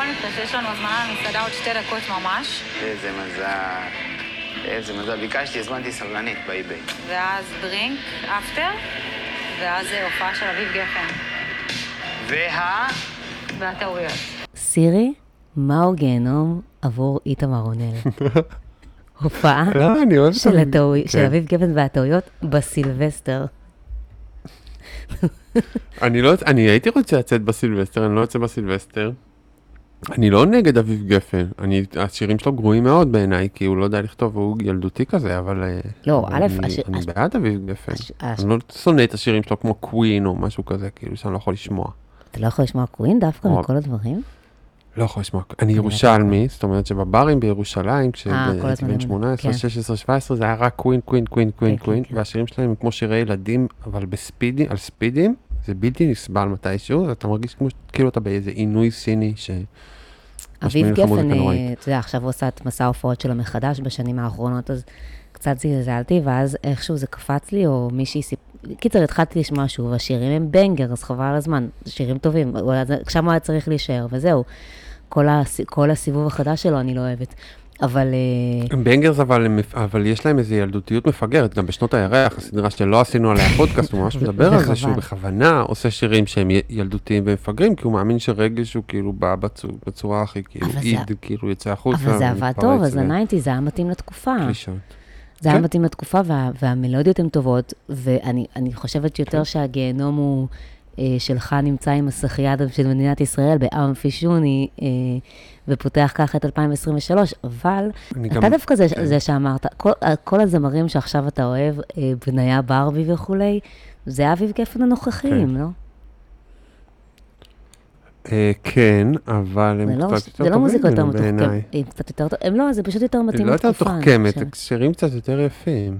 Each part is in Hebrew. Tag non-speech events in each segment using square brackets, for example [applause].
בכל מקרה, שיש לנו הזמנה למסעדה עוד שתי דקות ממש, איזה מזל. איזה מזל. ביקשתי, הזמנתי סבלנית באי-ביי. ואז דרינק, אפטר, ואז הופעה של אביב גפן. וה... והטעויות. סירי, מהו גיהנום עבור איתמר רונל? הופעה של. אביב גפן והטעויות בסילבסטר. אני לא, אני הייתי רוצה לצאת בסילבסטר, אני לא יוצא בסילבסטר. אני לא נגד אביב גפן, אני, השירים שלו גרועים מאוד בעיניי, כי הוא לא יודע לכתוב, הוא ילדותי כזה, אבל... אה, לא, א', אני, השיר- אני הש- בעד אביב גפן. הש- הש- אני לא שונא את השירים שלו כמו קווין או משהו כזה, כאילו, שאני לא יכול לשמוע. אתה לא יכול לשמוע קווין דווקא או- מכל הדברים? לא יכול לשמוע, אני ירושלמי, זאת אומרת שבברים בירושלים, אה, כשהייתי בן הם- 18, כן. 16, 17, זה היה רק קווין, קווין, קווין, קווין, כן, קווין, כן. והשירים שלהם הם כמו שירי ילדים, אבל בספידים, על ספידים, זה בלתי נסבל מתישהו, אתה מרגיש כמו, כאילו אתה באיזה עינוי סיני, ש... אביב גפן, אה. אתה יודע, עכשיו הוא עושה את מסע ההופעות שלו מחדש בשנים האחרונות, אז קצת זלזלתי, ואז איכשהו זה קפץ לי, או מישהי סיפ... קיצר, התחלתי לשמוע שוב, השירים הם banger אז חבל על הזמן, שירים טובים, שם הוא היה צריך להישאר, וזהו. כל, הס... כל הסיבוב החדש שלו אני לא אוהבת. אבל אה, bangers אבל, אבל יש להם איזו ילדותיות מפגרת, גם בשנות הירח, הסדרה שלא עשינו עליה פודקאסט, הוא ממש [laughs] מדבר על זה שהוא. בכוונה עושה שירים שהם ילדותיים ומפגרים, כי הוא מאמין שרגש הוא כאילו בא בצורה, בצורה הכי כאילו אבל זה- id, כאילו יוצא החוצה. אבל זה עבד טוב, אז ה ninety זה היה מתאים לתקופה. זה היה כן. מתאים לתקופה, וה, והמלודיות הן טובות, ואני אני חושבת יותר שהגיהנום הוא, אה, שלך נמצא עם השחייה של מדינת ישראל באמפי שוני, ופותח ככה את 2023, אבל אתה גם- דווקא זה, כן. זה שאמרת, כל, כל הזמרים שעכשיו אתה אוהב, אה, בניה ברבי וכולי, זה אביב גפן הנוכחיים, כן. לא? אה, כן, אבל הם לא, קצת יותר זה לא מוזיקה יותר טובים מתוחכמת, בעיניי. הם קצת יותר, הם לא, זה פשוט יותר מתאים לא יותר לתקופה. מתוחכמת. שירים קצת יותר יפים,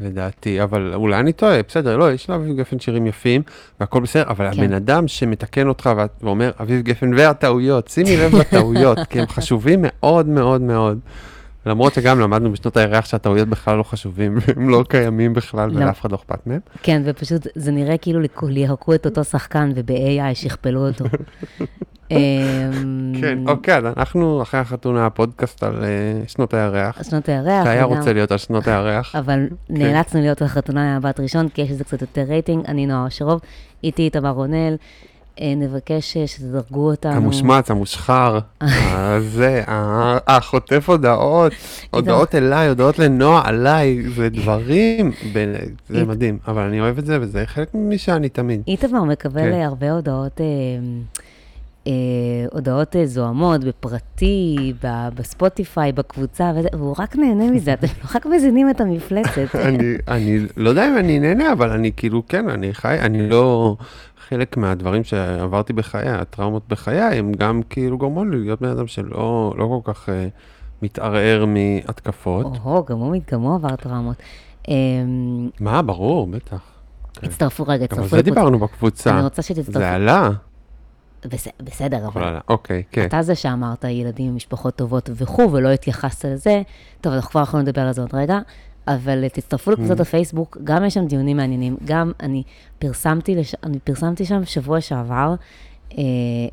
לדעתי, אבל אולי אני טועה, בסדר, לא, יש לאביב גפן שירים יפים, והכל בסדר, אבל כן. הבן אדם שמתקן אותך ואומר, אביב גפן והטעויות, שימי לב לטעויות, כי הם חשובים מאוד מאוד מאוד. למרות שגם למדנו בשנות הירח שהטעויות בכלל לא חשובים, והם לא קיימים בכלל, לא. ולאף אחד לא אכפת מהם. כן, ופשוט זה נראה כאילו ליהקו את אותו שחקן וב-AI שכפלו אותו. אמ, כן, אוקיי, אז אנחנו אחרי החתונה הפודקאסט על אה, שנות הירח, שנות הירח. שהיה רוצה להיות על שנות הירח. [laughs] אבל נאלצנו להיות בחתונה מהבת ראשון, כי יש לזה קצת יותר רייטינג. אני נועה אשרוב, איתי איתמר רונל. אה, נבקש אה, שתדרגו אותנו. המושמץ, המושחר, [laughs] הזה, ה- החוטף [laughs] הודעות, הודעות אליי, הודעות לנועה עליי, זה דברים, זה מדהים, אבל אני אוהב את זה, וזה חלק ממי שאני תמיד. איתמר מקבל כן. הרבה הודעות, אה, הודעות אה, זוהמות בפרטי, בספוטיפיי, בקבוצה, וזה, והוא רק נהנה מזה, אתם רק מזינים את המפלצת. [laughs] אני, אני לא יודע אם אני נהנה, אבל אני כאילו, כן, אני חי, אני לא, חלק מהדברים שעברתי בחיי, הטראומות בחיי, הם גם כאילו גורמות לי להיות בן אדם שלא לא כל כך אה, מתערער מהתקפות. או-הו, גם הוא, גם הוא עבר טראומות. אה, מה, ברור, בטח. הצטרפו רגע, גם על הצטרפו זה לקבוצה. דיברנו בקבוצה. אני רוצה שתצטרפו. זה עלה. בס- בסדר, אבל עלה. אוקיי, כן. אתה זה שאמרת ילדים עם משפחות טובות וכו', ולא התייחסת לזה. טוב, אנחנו כבר יכולים לדבר על זה עוד רגע, אבל תצטרפו Mm. הפייסבוק, גם יש שם דיונים מעניינים, גם אני פרסמתי, לש... אני פרסמתי שם שבוע שעבר אה,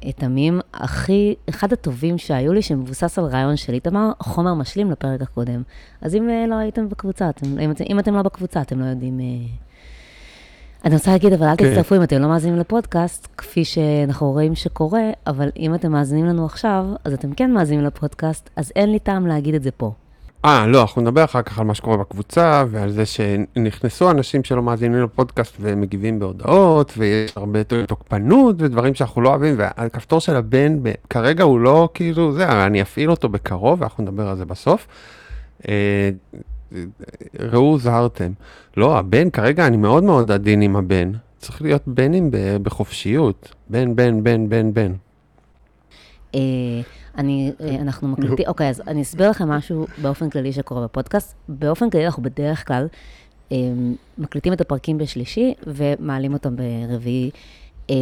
את המים הכי, אחד הטובים שהיו לי, שמבוסס על רעיון של איתמר, חומר משלים לפרק הקודם. אז אם אה, לא הייתם בקבוצה, אתם, אם, אתם, אם אתם לא בקבוצה, אתם לא יודעים... אה... אני רוצה להגיד, אבל אל כן. תצטרפו אם אתם לא מאזינים לפודקאסט, כפי שאנחנו רואים שקורה, אבל אם אתם מאזינים לנו עכשיו, אז אתם כן מאזינים לפודקאסט, אז אין לי טעם להגיד את זה פה. אה, לא, אנחנו נדבר אחר כך על מה שקורה בקבוצה, ועל זה שנכנסו אנשים שלא מאזינים לפודקאסט ומגיבים בהודעות, ויש הרבה יותר תוקפנות ודברים שאנחנו לא אוהבים, והכפתור של הבן ב- כרגע הוא לא כאילו זה, אני אפעיל אותו בקרוב, ואנחנו נדבר על זה בסוף. ראו הוזהרתם. לא, הבן, כרגע אני מאוד מאוד עדין עם הבן. צריך להיות בנים בחופשיות. בן, בן, בן, בן, בן. אה, אני, אה, אנחנו מקליטים, אוקיי, אז אני אסביר לכם משהו באופן כללי שקורה בפודקאסט. באופן כללי אנחנו בדרך כלל אה, מקליטים את הפרקים בשלישי ומעלים אותם ברביעי. אה,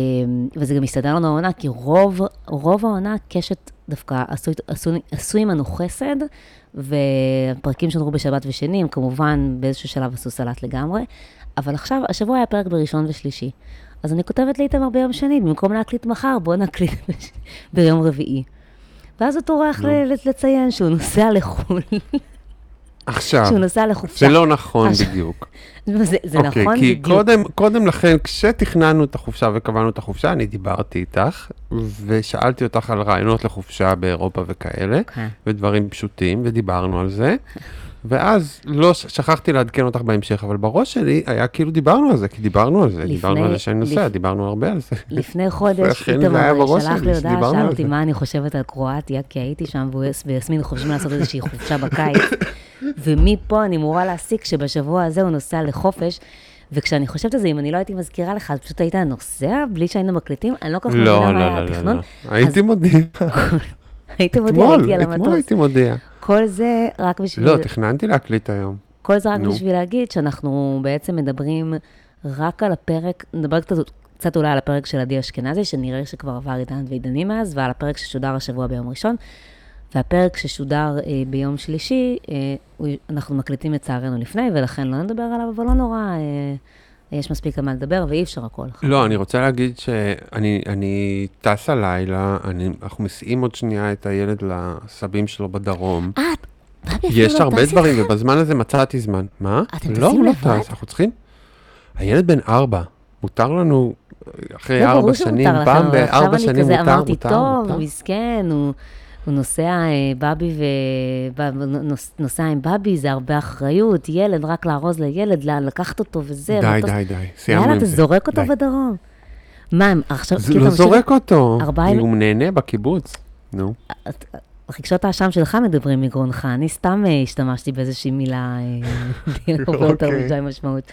וזה גם מסתדר לנו העונה, כי רוב, רוב העונה קשת דווקא עשוי, עשוי, עשוי עמנו חסד, והפרקים שנראו בשבת ושני, הם כמובן באיזשהו שלב עשו סלט לגמרי, אבל עכשיו, השבוע היה פרק בראשון ושלישי. אז אני כותבת לאיתמר ביום שני, במקום להקליט מחר, בואו נקליט [laughs] ביום רביעי. ואז הוא טורח לציין שהוא נוסע לחו"ל, עכשיו, שהוא נוסע לחופשה. זה לא נכון עכשיו, בדיוק. [laughs] זה, זה אוקיי, נכון כי בדיוק. קודם, קודם לכן, כשתכננו את החופשה וקבענו את החופשה, אני דיברתי איתך, ושאלתי אותך על רעיונות לחופשה באירופה וכאלה, כן. ודברים פשוטים, ודיברנו על זה. ואז לא, שכחתי לעדכן אותך בהמשך, אבל בראש שלי היה כאילו דיברנו על זה, כי דיברנו על זה, לפני- דיברנו על זה שאני נוסע, לפ- דיברנו הרבה על זה. לפני [laughs] חודש, איתמר שלח לי הודעה, שאל אותי. מה אני חושבת על קרואטיה, כי הייתי שם, ויסמין חושבים לעשות איזושהי חופשה בקיץ, [laughs] ומפה אני אמורה להסיק שבשבוע הזה הוא נוסע לחופש, וכשאני חושבת על זה, אם אני לא הייתי מזכירה לך, אז פשוט היית נוסע בלי שהיינו מקליטים, אני לא כל כך לא, מבינה מה לא, היה לא, לא, התכנון. לא. הייתי אז מודיע. [laughs] הייתי מודיע, אתמול, הייתי על אתמול המטוס. הייתי מודיע. כל זה רק בשביל... לא, תכננתי להקליט היום. כל זה רק נו. בשביל להגיד שאנחנו בעצם מדברים רק על הפרק, נדבר קצת, קצת אולי על הפרק של עדי אשכנזי, שנראה שכבר עבר עידן ועידנים מאז, ועל הפרק ששודר השבוע ביום ראשון. והפרק ששודר אה, ביום שלישי, אה, הוא, אנחנו מקליטים לצערנו לפני, ולכן לא נדבר עליו, אבל לא נורא, אה, יש מספיק על מה לדבר, ואי אפשר הכל. לא, אני רוצה להגיד שאני אני טס הלילה, אני- אנחנו מסיעים עוד שנייה את הילד לסבים שלו בדרום. אה, יש לא הרבה דברים? ובזמן הזה מצאתי זמן. מה? אתם לא, טסים הוא לא לבד? טס, אנחנו צריכים... הילד בן ארבע, מותר לנו אחרי לא, ארבע שנים, שמותר לכם, פעם אבל עכשיו בארבע אני שנים כזה מותר, אמרתי, מותר, טוב, מותר. מסכן, הוא, הוא נוסע, אה, בבי ו... נוסע עם בבי, זה הרבה אחריות, ילד, רק לארוז לילד, לקחת אותו וזה. די, די, די, סיימנו עם יאללה, זה. אתה זורק אותו די. בדרום. מה, הם עכשיו, זה לא זורק אותו, הוא נהנה בקיבוץ. נו. רגשות האשם שלך מדברים מגרונך, אני סתם אה, השתמשתי באיזושהי מילה הרבה יותר. מדי משמעות.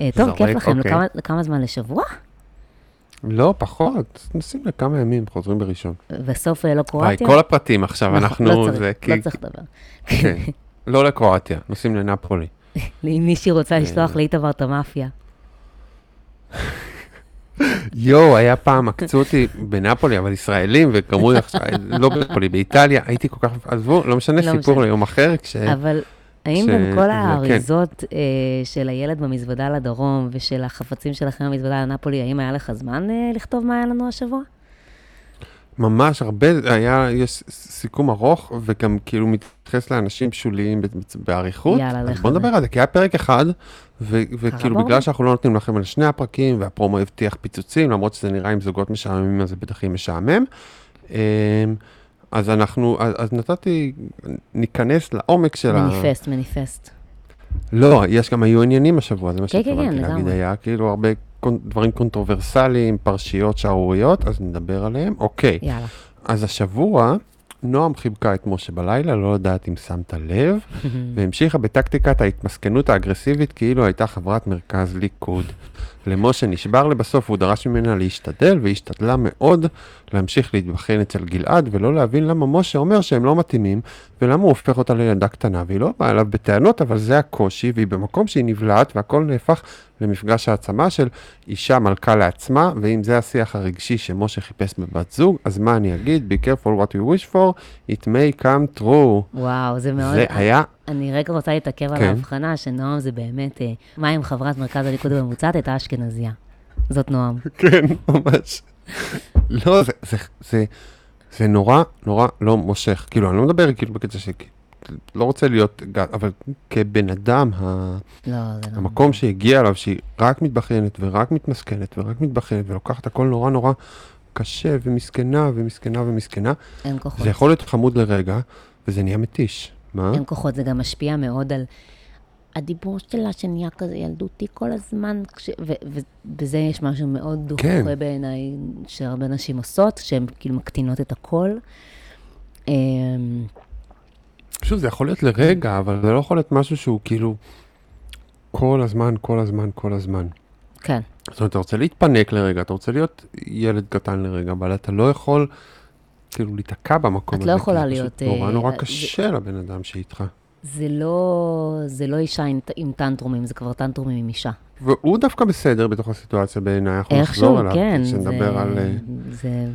אה, טוב, כיף לכם, אוקיי. לכמה זמן? לשבוע? לא, פחות, נוסעים לכמה ימים, חוזרים בראשון. בסוף אה, לא קרואטיה? כל הפרטים עכשיו, נכון, אנחנו... לא צריך, זה לא כי- צריך לדבר. כן. לא לקרואטיה, נוסעים לנפולי. [laughs] אם מישהי רוצה אה. לשלוח לאיתמר את המאפיה. [laughs] יואו, היה פעם, עקצו אותי בנפולי, אבל ישראלים, וקראו לי עכשיו, לא בנפולי, באיטליה, הייתי כל כך, עזבו, לא משנה, לא סיפור. ליום אחר, כש... אבל האם ש- בין זה- כל כן. האריזות אה, של הילד במזוודה לדרום ושל החפצים שלכם במזוודה לנפולי, האם היה לך זמן אה, לכתוב מה היה לנו השבוע? ממש הרבה, היה, יש סיכום ארוך, וגם כאילו מתייחס לאנשים שוליים באריכות. יאללה, לך בוא. נדבר על זה, כי היה פרק אחד, ו- וכאילו. בגלל שאנחנו לא נותנים לכם על שני הפרקים, והפרומו הבטיח פיצוצים, למרות שזה נראה עם זוגות משעממים, אז זה בטח יהיה משעמם. אז אנחנו, אז, אז נתתי, ניכנס לעומק של ה... מניפסט, מניפסט. לא, יש גם, היו עניינים השבוע, זה מה כן, כן, שהתכוונתי כן, להגיד. לגמרי. היה כאילו הרבה דברים קונטרוברסליים, פרשיות, שערוריות, אז נדבר עליהם. אוקיי, יאללה. אז השבוע, נועם חיבקה את משה בלילה, לא יודעת אם שמת לב, [laughs] והמשיכה בטקטיקת ההתמסכנות האגרסיבית כאילו הייתה חברת מרכז ליכוד. למשה נשבר לבסוף, הוא דרש ממנה להשתדל, והיא השתדלה מאוד להמשיך להתבחן אצל גלעד, ולא להבין למה משה אומר שהם לא מתאימים, ולמה הוא הופך אותה לילדה קטנה, והיא לא באה אליו בטענות, אבל זה הקושי, והיא במקום שהיא נבלעת, והכל נהפך למפגש העצמה של אישה מלכה לעצמה, ואם זה השיח הרגשי שמשה חיפש בבת זוג, אז מה אני אגיד? Be careful what you wish for, it may come true. וואו, זה מאוד... זה היה, אני רגע רוצה להתעכב על כן. ההבחנה שנועם זה באמת, אה, מה אם חברת מרכז הליכוד הממוצעת הייתה אשכנזייה. זאת נועם. [laughs] כן, ממש. לא, זה, זה, זה, זה נורא, נורא לא מושך. כאילו, אני לא מדבר כאילו בקטע ש... לא רוצה להיות, אבל כבן אדם, ה... לא, לא... המקום שהגיע אליו, שהיא רק מתבכיינת ורק מתמסכנת ורק מתבכיינת ולוקחת הכל נורא נורא קשה ומסכנה ומסכנה ומסכנה, אין כוחות. זה יכול להיות חמוד לרגע, וזה נהיה מתיש. מה? אין כוחות, זה גם משפיע מאוד על הדיבור שלה שנהיה כזה ילדותי כל הזמן, כש... ו- ובזה יש משהו מאוד דוחה כן. בעיניי, שהרבה נשים עושות, שהן כאילו מקטינות את הכל. אמ, שוב, זה יכול להיות לרגע, אבל זה לא יכול להיות משהו שהוא כאילו כל הזמן, כל הזמן, כל הזמן. כן, זאת אומרת, אתה רוצה להתפנק לרגע, אתה רוצה להיות ילד קטן לרגע, אבל אתה לא יכול כאילו להיתקע במקום את הזה. לא כי יכולה זה להיות, נורא אה, נורא זה- קשה לבן אדם שאיתך. זה לא, זה לא אישה עם, עם טנטרומים, זה כבר טנטרומים עם אישה. והוא דווקא בסדר בתוך הסיטואציה בעיניי, אנחנו נחזור אליו. כן, זה, כשנדבר על... אה, זה,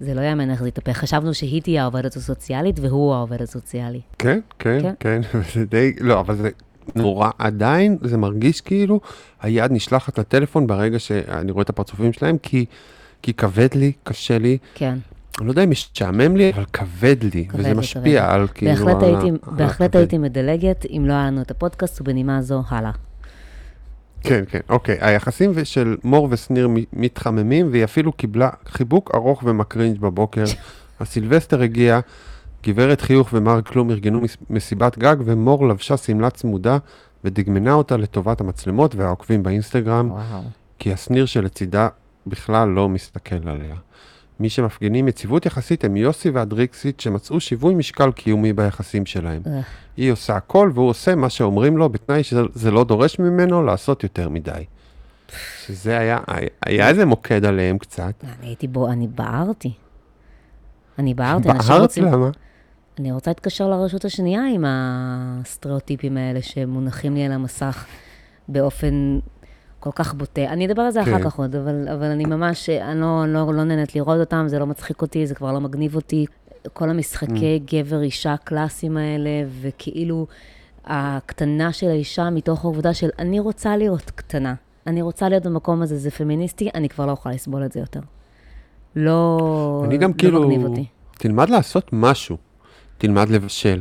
זה לא יאמן איך זה יתהפך. חשבנו שהיא תהיה העובדת הסוציאלית והוא העובד הסוציאלי. כן, כן, כן. כן, [laughs] וזה די... לא, אבל זה נורא, עדיין זה מרגיש כאילו היד נשלחת לטלפון ברגע שאני רואה את הפרצופים שלהם, כי, כי כבד לי, קשה לי. כן. אני לא יודע אם משעמם לי, אבל כבד לי, כבד וזה משפיע כבד על כאילו... בהחלט על ה- הייתי, על בהחלט הכבד. הייתי מדלגת אם לא היה לנו את הפודקאסט, ובנימה זו, הלאה. כן, כן, אוקיי. היחסים של מור ושניר מתחממים, והיא אפילו קיבלה חיבוק ארוך ומקרינג' בבוקר. [laughs] הסילבסטר הגיע, גברת חיוך ומר כלום ארגנו מס- מסיבת גג, ומור לבשה שמלה צמודה ודגמנה אותה לטובת המצלמות והעוקבים באינסטגרם, וואו. כי השניר שלצידה בכלל לא מסתכל עליה. מי שמפגינים יציבות יחסית הם יוסי והדריקסית שמצאו שיווי משקל קיומי ביחסים שלהם. אה. היא עושה הכל והוא עושה מה שאומרים לו, בתנאי שזה זה לא דורש ממנו לעשות יותר מדי. שזה היה, היה איזה מוקד עליהם קצת. אני הייתי בו, אני בערתי. אני בערתי, אנשים בערת רוצים... למה? אני רוצה להתקשר לרשות השנייה עם הסטריאוטיפים האלה שמונחים לי על המסך באופן כל כך בוטה. אני אדבר על זה אחר כן. כך עוד, אבל, אבל אני ממש, אני לא, לא, לא נהנית לראות אותם, זה לא מצחיק אותי, זה כבר לא מגניב אותי. כל המשחקי Mm. גבר-אישה הקלאסיים האלה, וכאילו הקטנה של האישה מתוך העובדה של אני רוצה להיות קטנה. אני רוצה להיות במקום הזה, זה פמיניסטי, אני כבר לא יכולה לסבול את זה יותר. לא, אני גם לא כאילו, מגניב אותי. תלמד לעשות משהו. תלמד לבשל.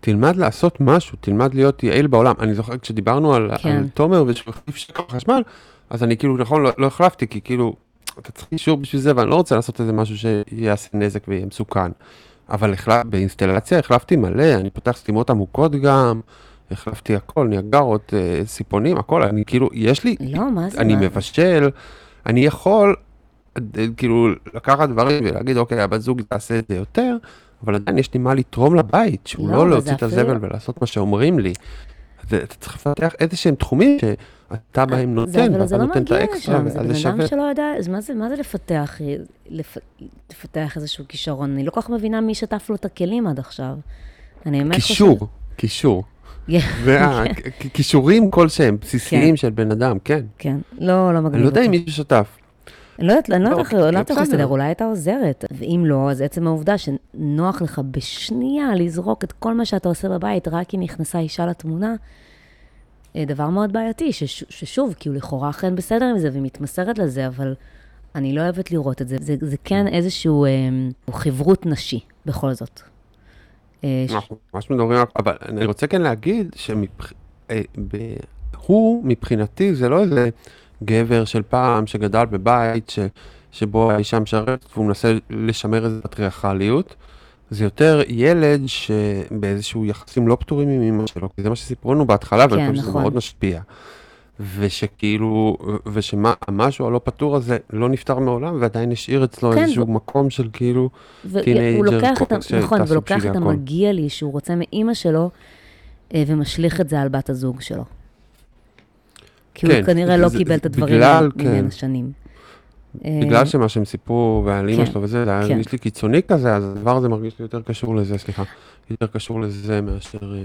תלמד לעשות משהו, תלמד להיות יעיל בעולם. אני זוכר כשדיברנו על, כן. על תומר ושהוא החליף שקע חשמל, אז אני כאילו, נכון, לא, לא החלפתי, כי כאילו, אתה צריך אישור בשביל זה, ואני לא רוצה לעשות איזה משהו שיעשה נזק ויהיה מסוכן. אבל החלפ, באינסטלציה החלפתי מלא, אני פותח סתימות עמוקות גם, החלפתי הכל, ניאגרות, אה, סיפונים, הכל, אני כאילו, יש לי, לא, מה זה? אני מה- מבשל, אני יכול, אה, כאילו, לקחת דברים ולהגיד, אוקיי, הבת זוג תעשה את זה יותר, אבל עדיין יש לי מה לתרום לבית, שהוא לא, לא, להוציא זה את הזבל אפילו- ולעשות מה שאומרים לי. אז אתה צריך לפתח איזה שהם תחומים שאתה בהם זה, נותן, זה ואתה לא נותן את האקסטרה, לשם, זה בן זה אדם שווה. שלא יודע, אז מה זה, מה זה לפתח, אה, לפ, לפתח איזשהו כישרון? אני לא כל כך מבינה מי שטף לו את הכלים עד עכשיו. אני באמת קישור, קישור. חושבת... זה ה- [laughs] כ- כישורים כלשהם, בסיסיים כן. של בן אדם, כן. כן, לא, לא מגניב אני לא יודע אותי. אם מישהו שותף. אני לא יודעת, אני לא לא, יודעת איך אני לא יודעת איך. לסדר, אולי הייתה עוזרת. ואם לא, אז עצם העובדה שנוח לך בשנייה לזרוק את כל מה שאתה עושה בבית, רק כי נכנסה אישה לתמונה, אה, דבר מאוד בעייתי, שש, ששוב, כאילו לכאורה אכן בסדר עם זה ומתמסרת לזה, אבל אני לא אוהבת לראות את זה. זה, זה כן איזשהו אה, חברות נשי, בכל זאת. אה, אנחנו ממש מדברים, אבל אני רוצה כן להגיד שהוא, מבחינתי, זה לא איזה גבר של פעם שגדל בבית ש, שבו האישה משרתת והוא מנסה לשמר איזו פטריארכליות. זה יותר ילד שבאיזשהו יחסים לא פתורים עם אמא שלו, כי זה מה שסיפרו לנו בהתחלה, ואני כן, חושב שזה נכון. מאוד משפיע. ושכאילו, ושמשהו הלא פתור הזה לא נפתר מעולם, ועדיין השאיר אצלו כן, איזשהו מקום של כאילו, ה- שהייתה נכון, ולוקח את. המגיע לי שהוא רוצה מאימא שלו, אה, ומשליך את זה על בת הזוג שלו. כי הוא כן, כנראה לא זה- קיבל את הדברים בגלל, האלה כן. ממנה שנים. אה, בגלל שמה שהם סיפרו ועל אימא כן, שלו וזה, זה היה כן. מרגיש לי קיצוני כזה, אז הדבר הזה מרגיש לי יותר קשור לזה, סליחה. יותר קשור לזה מאשר... אה,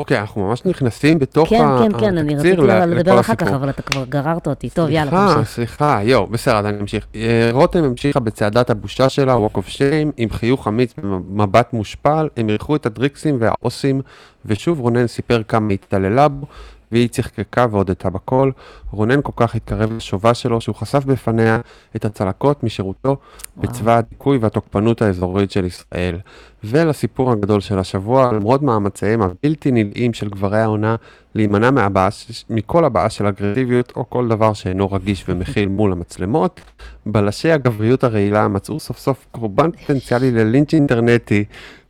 אוקיי, אנחנו ממש נכנסים בתוך כן, ה- כן, כן, אני התקציר רציתי לדבר אחר כך. אבל אתה כבר גררת אותי. טוב, יאללה, סליחה, תמשיך. סליחה, יואו, בסדר, אז אני אמשיך. אה, רותם המשיכה בצעדת הבושה שלה, Walk of Shame, עם חיוך אמיץ ומבט מושפל, הם אירחו את הדריקסים והאוסים, ושוב רונן סיפר כמה התעללה בו, והיא צחקקה והודתה בכל. רונן כל כך התקרב לשובה שלו, שהוא חשף בפניה את הצלקות משירותו בצבא הדיכוי והתוקפנות האזורית של ישראל. ולסיפור הגדול של השבוע, למרות מאמציהם הבלתי נלאים של גברי העונה להימנע מהבאס, מכל הבעה של אגרסיביות או כל דבר שאינו רגיש ומכיל [laughs] מול המצלמות, בלשי הגבריות הרעילה מצאו סוף סוף קורבן פוטנציאלי ללינץ' אינטרנטי.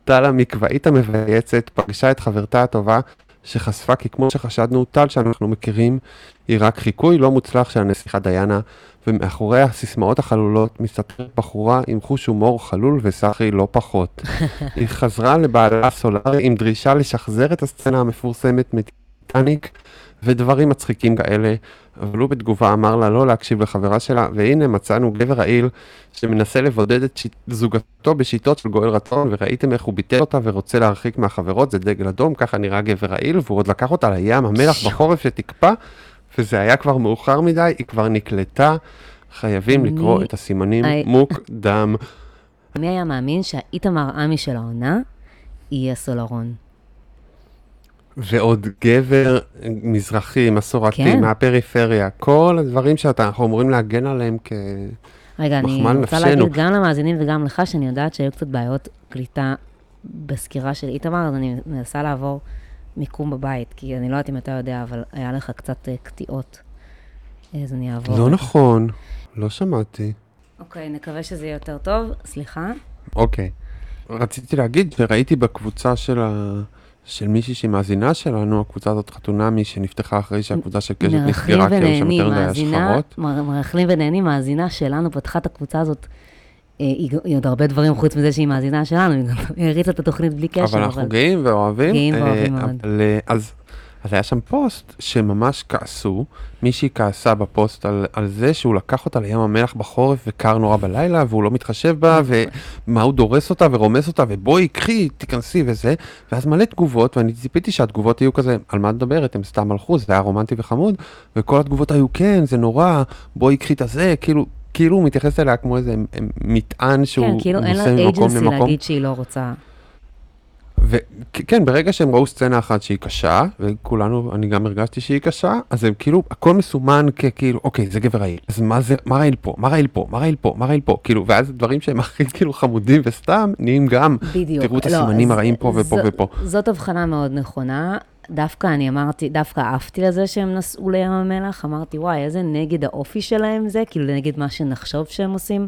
טל המקוואית המבייצת פגשה את חברתה הטובה שחשפה כי כמו שחשדנו, טל שאנחנו מכירים היא רק חיקוי לא מוצלח של הנסיכה דיאנה, ומאחורי הסיסמאות החלולות מסתתרת בחורה עם חוש הומור חלול וסחי לא פחות. [laughs] היא חזרה לבעלה הסולארי עם דרישה לשחזר את הסצנה המפורסמת מטיטניק ודברים מצחיקים כאלה, אבל הוא בתגובה אמר לה לא להקשיב לחברה שלה, והנה מצאנו גבר רעיל שמנסה לבודד את שיט... זוגתו בשיטות של גואל רצון, וראיתם איך הוא ביטל אותה ורוצה להרחיק מהחברות, זה דגל אדום, ככה נראה גבר רעיל, והוא עוד לקח אותה לים המלח בחורף שתקפא, וזה היה כבר מאוחר מדי, היא כבר נקלטה, חייבים לקרוא את הסימנים מוקדם. מי היה מאמין שהאיתמר עמי של העונה יהיה סולרון? ועוד גבר מזרחי, מסורתי, כן. מהפריפריה, כל הדברים שאנחנו אמורים להגן עליהם כ... רגע, אני רוצה נפשנו. להגיד גם למאזינים וגם לך, שאני יודעת שהיו קצת בעיות קליטה בסקירה של איתמר, אז אני מנסה לעבור מיקום בבית, כי אני לא יודעת אם אתה יודע, אבל היה לך קצת אה, קטיעות. אז אני אעבור. לא נכון, לא שמעתי. אוקיי, נקווה שזה יהיה יותר טוב. סליחה. אוקיי. רציתי להגיד שראיתי בקבוצה של, ה... של מישהי שהיא מאזינה שלנו, הקבוצה הזאת חתונמי שנפתחה אחרי שהקבוצה של קשת נסגרה, כי היו שם יותר מדי השחרות. מר- מרכלים ונהנים, מאזינה שלנו פתחה את הקבוצה הזאת. אה, היא עוד הרבה דברים חוץ מזה שהיא מאזינה שלנו, היא גם הריצה את התוכנית בלי קשר, אבל אנחנו גאים ואוהבים. גאים אה, ואוהבים מאוד. אבל, אה, אז, אז היה שם פוסט שממש כעסו, מישהי כעסה בפוסט על, על זה שהוא לקח אותה לים המלח בחורף וקר נורא בלילה, והוא לא מתחשב בה, ומה הוא דורס אותה ורומס אותה, ובואי, קחי, תיכנסי וזה, ואז מלא תגובות, ואני ציפיתי שהתגובות יהיו כזה, על מה את מדברת, הם סתם הלכו, זה היה רומנטי וחמוד, וכל התגובות היו, כן, זה נורא, בואי, קחי את הזה, כאילו... כאילו הוא מתייחס אליה כמו איזה מטען שהוא כן, כאילו אין לה נושא ממקום אייג'נסי למקום. להגיד שהיא לא רוצה. וכן, ברגע שהם ראו סצנה אחת שהיא קשה, וכולנו, אני גם הרגשתי שהיא קשה, אז הם כאילו, הכל מסומן ככאילו, אוקיי, זה גבר רעיל, אז מה זה, מה רעיל פה, מה רעיל פה, מה רעיל פה, מה רעיל פה, כאילו, ואז דברים שהם הכי [laughs] כאילו חמודים וסתם, נהיים גם, בדיוק. תראו את לא, הסימנים אז הרעים פה ופה זו- ופה. זאת הבחנה מאוד נכונה. דווקא אני אמרתי, דווקא עפתי לזה שהם נסעו לים המלח, אמרתי, וואי, איזה נגד האופי שלהם זה, כאילו נגד מה שנחשוב שהם עושים.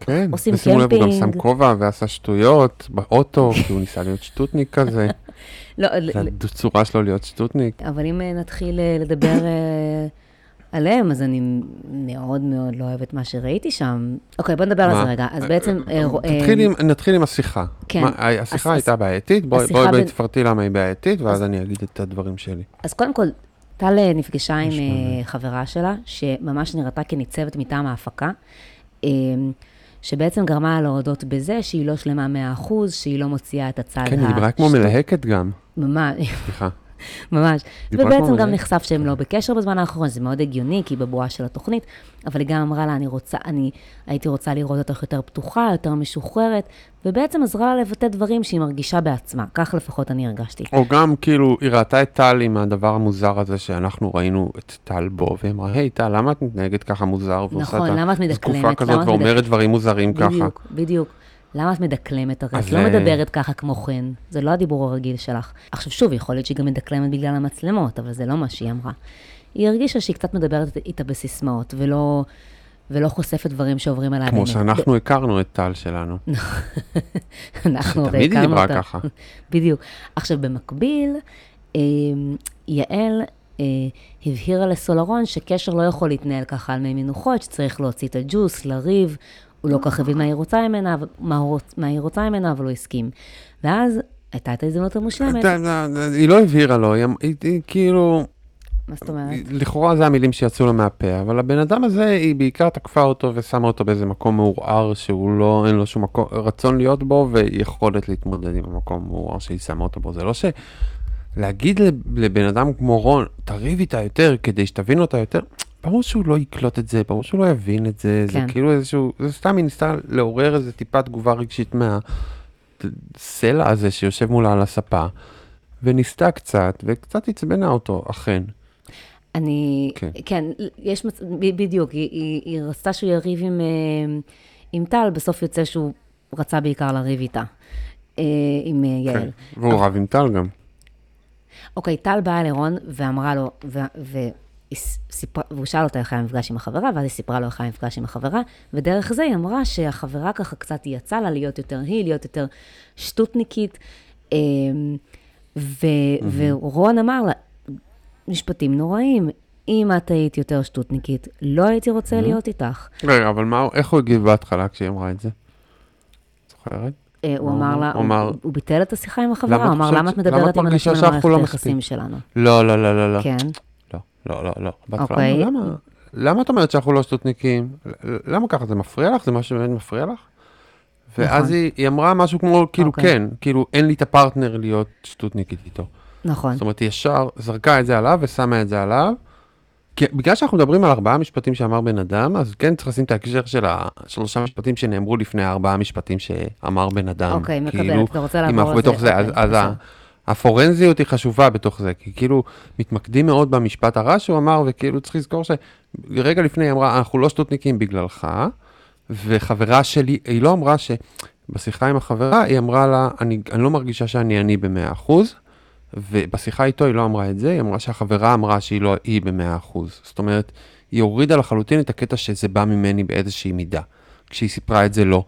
כן, עושים ושימו לב, הוא גם שם קמפינג. כובע ועשה שטויות באוטו, [laughs] כי הוא ניסה להיות שטוטניק כזה, [laughs] לא, זה הצורה שלו להיות שטוטניק. אבל אם אה, נתחיל אה, לדבר אה, עליהם, אז אני מאוד מאוד לא אוהבת מה שראיתי שם. אוקיי, בוא נדבר על? זה רגע. אז בעצם... נתחיל עם השיחה. כן. השיחה הייתה בעייתית, בואי תפרטי למה היא בעייתית, ואז אני אגיד את הדברים שלי. אז קודם כל, טל נפגשה עם. חברה שלה, שממש נראתה כניצבת מטעם ההפקה, שבעצם גרמה לה להודות בזה שהיא לא שלמה 100%, שהיא לא מוציאה את הצד כן, היא דיברה כמו מלהקת גם, ממש, סליחה. [laughs] ממש. ובעצם גם. נחשף שהם לא בקשר בזמן האחרון, זה מאוד הגיוני, כי היא בבועה של התוכנית, אבל היא גם אמרה לה, אני רוצה, אני הייתי רוצה לראות אותך יותר פתוחה, יותר משוחררת, ובעצם עזרה לה לבטא דברים שהיא מרגישה בעצמה, כך לפחות אני הרגשתי. או גם כאילו, היא ראתה את טל עם הדבר המוזר הזה שאנחנו ראינו את טל בו, והיא אמרה, היי טל, למה את מתנהגת ככה מוזר? נכון, למה את מדקלמת? התקופה למה כזאת את ואומרת דברים מוזרים ככה. בדיוק, בדיוק. למה את מדקלמת? הרי את לא אה, מדברת ככה כמו חן, זה לא הדיבור הרגיל שלך. עכשיו שוב, יכול להיות שהיא גם מדקלמת בגלל המצלמות, אבל זה לא מה שהיא אמרה. היא הרגישה שהיא קצת מדברת איתה בסיסמאות, ולא, ולא חושפת דברים שעוברים עליה כמו שאנחנו הכרנו את טל שלנו. [laughs] אנחנו הרי שתמיד היא הכרנו דיברה אותה. ככה. [laughs] בדיוק. עכשיו, במקביל, אה, יעל אה, הבהירה לסולרון שקשר לא יכול להתנהל ככה על מי מנוחות, שצריך להוציא את הג'וס, לריב, הוא לא כל כך הבין מה היא רוצה ממנה, מה רוצ- מה היא רוצה ממנה, אבל הוא הסכים. ואז הייתה את ההזדמנות המושלמת. היא לא הבהירה לו, היא אמ- היא היא כאילו, מה זאת אומרת? לכאורה זה המילים שיצאו לה מהפה, אבל הבן אדם הזה, היא בעיקר תקפה אותו ושמה אותו באיזה מקום מעורער שהוא לא, אין לו שום מקום, רצון להיות בו ויכולת להתמודד עם המקום המעורער שהיא שמה אותו בו. זה לא ש... להגיד לב- לבן אדם כמו רון, תריב איתה יותר כדי שתבין אותה יותר, ברור שהוא לא יקלוט את זה, ברור שהוא לא יבין את זה, כן. זה כאילו איזשהו, זה סתם היא ניסתה לעורר איזה טיפה תגובה רגשית מהסלע הזה שיושב מולה על הספה, וניסתה קצת, וקצת עצבנה אותו, אכן. אני, כן. כן, כן יש, מצ... ב- בדיוק, היא, היא, היא רצתה שהוא יריב עם, אה, עם טל, בסוף יוצא שהוא רצה בעיקר לריב איתה, אה, עם אה, יעל. כן. והוא רב עם טל גם. אוקיי, טל באה לרון ואמרה לו, ו- ו- סיפרה, והוא שאל אותה איך היה המפגש עם החברה, ואז היא סיפרה לו איך היה המפגש עם החברה, ודרך זה היא אמרה שהחברה ככה קצת יצאה לה להיות יותר היא, להיות יותר שטותניקית, אמ, ו- ורון אמר לה, משפטים נוראים, אם את היית יותר שטותניקית, לא הייתי רוצה להיות איתך. רגע, אבל מה, איך הוא הגיב בהתחלה כשהיא אמרה את זה? זוכרת? אה, הוא אמר? לה, הוא ביטל את השיחה עם החברה, הוא אמר, למה את מדברת עם אנשים על מערכת היחסים מספיק?" שלנו? לא, לא, לא, לא, לא. כן. לא, לא, לא, לא. בהתחלה אוקיי. למה? למה את אומרת שאנחנו לא שטותניקים? למה ככה? זה מפריע לך? זה משהו שבאמת מפריע לך? ואז נכון. היא, היא אמרה משהו כמו, כאילו, אוקיי. כן, כאילו, אין לי את הפרטנר להיות שטותניקית איתו. נכון. זאת אומרת, היא ישר זרקה את זה עליו ושמה את זה עליו. כי בגלל שאנחנו מדברים על ארבעה משפטים שאמר בן אדם, אז כן צריך לשים את ההקשר של השלושה משפטים שנאמרו לפני הארבעה משפטים שאמר בן אדם. אוקיי, מקבלת. כאילו, אתה רוצה אם לעבור אנחנו על זה? בתוך זה, אז, אז בסדר. הפורנזיות היא חשובה בתוך זה, כי כאילו מתמקדים מאוד במשפט הרע שהוא אמר, וכאילו צריך לזכור שרגע לפני היא אמרה, אנחנו לא שטותניקים בגללך, וחברה שלי, היא לא אמרה ש... בשיחה עם החברה, היא אמרה לה, אני, אני לא מרגישה שאני אני ב-100%, ובשיחה איתו היא לא אמרה את זה, היא אמרה שהחברה אמרה שהיא לא היא ב-100%. זאת אומרת, היא הורידה לחלוטין את הקטע שזה בא ממני באיזושהי מידה, כשהיא סיפרה את זה לא.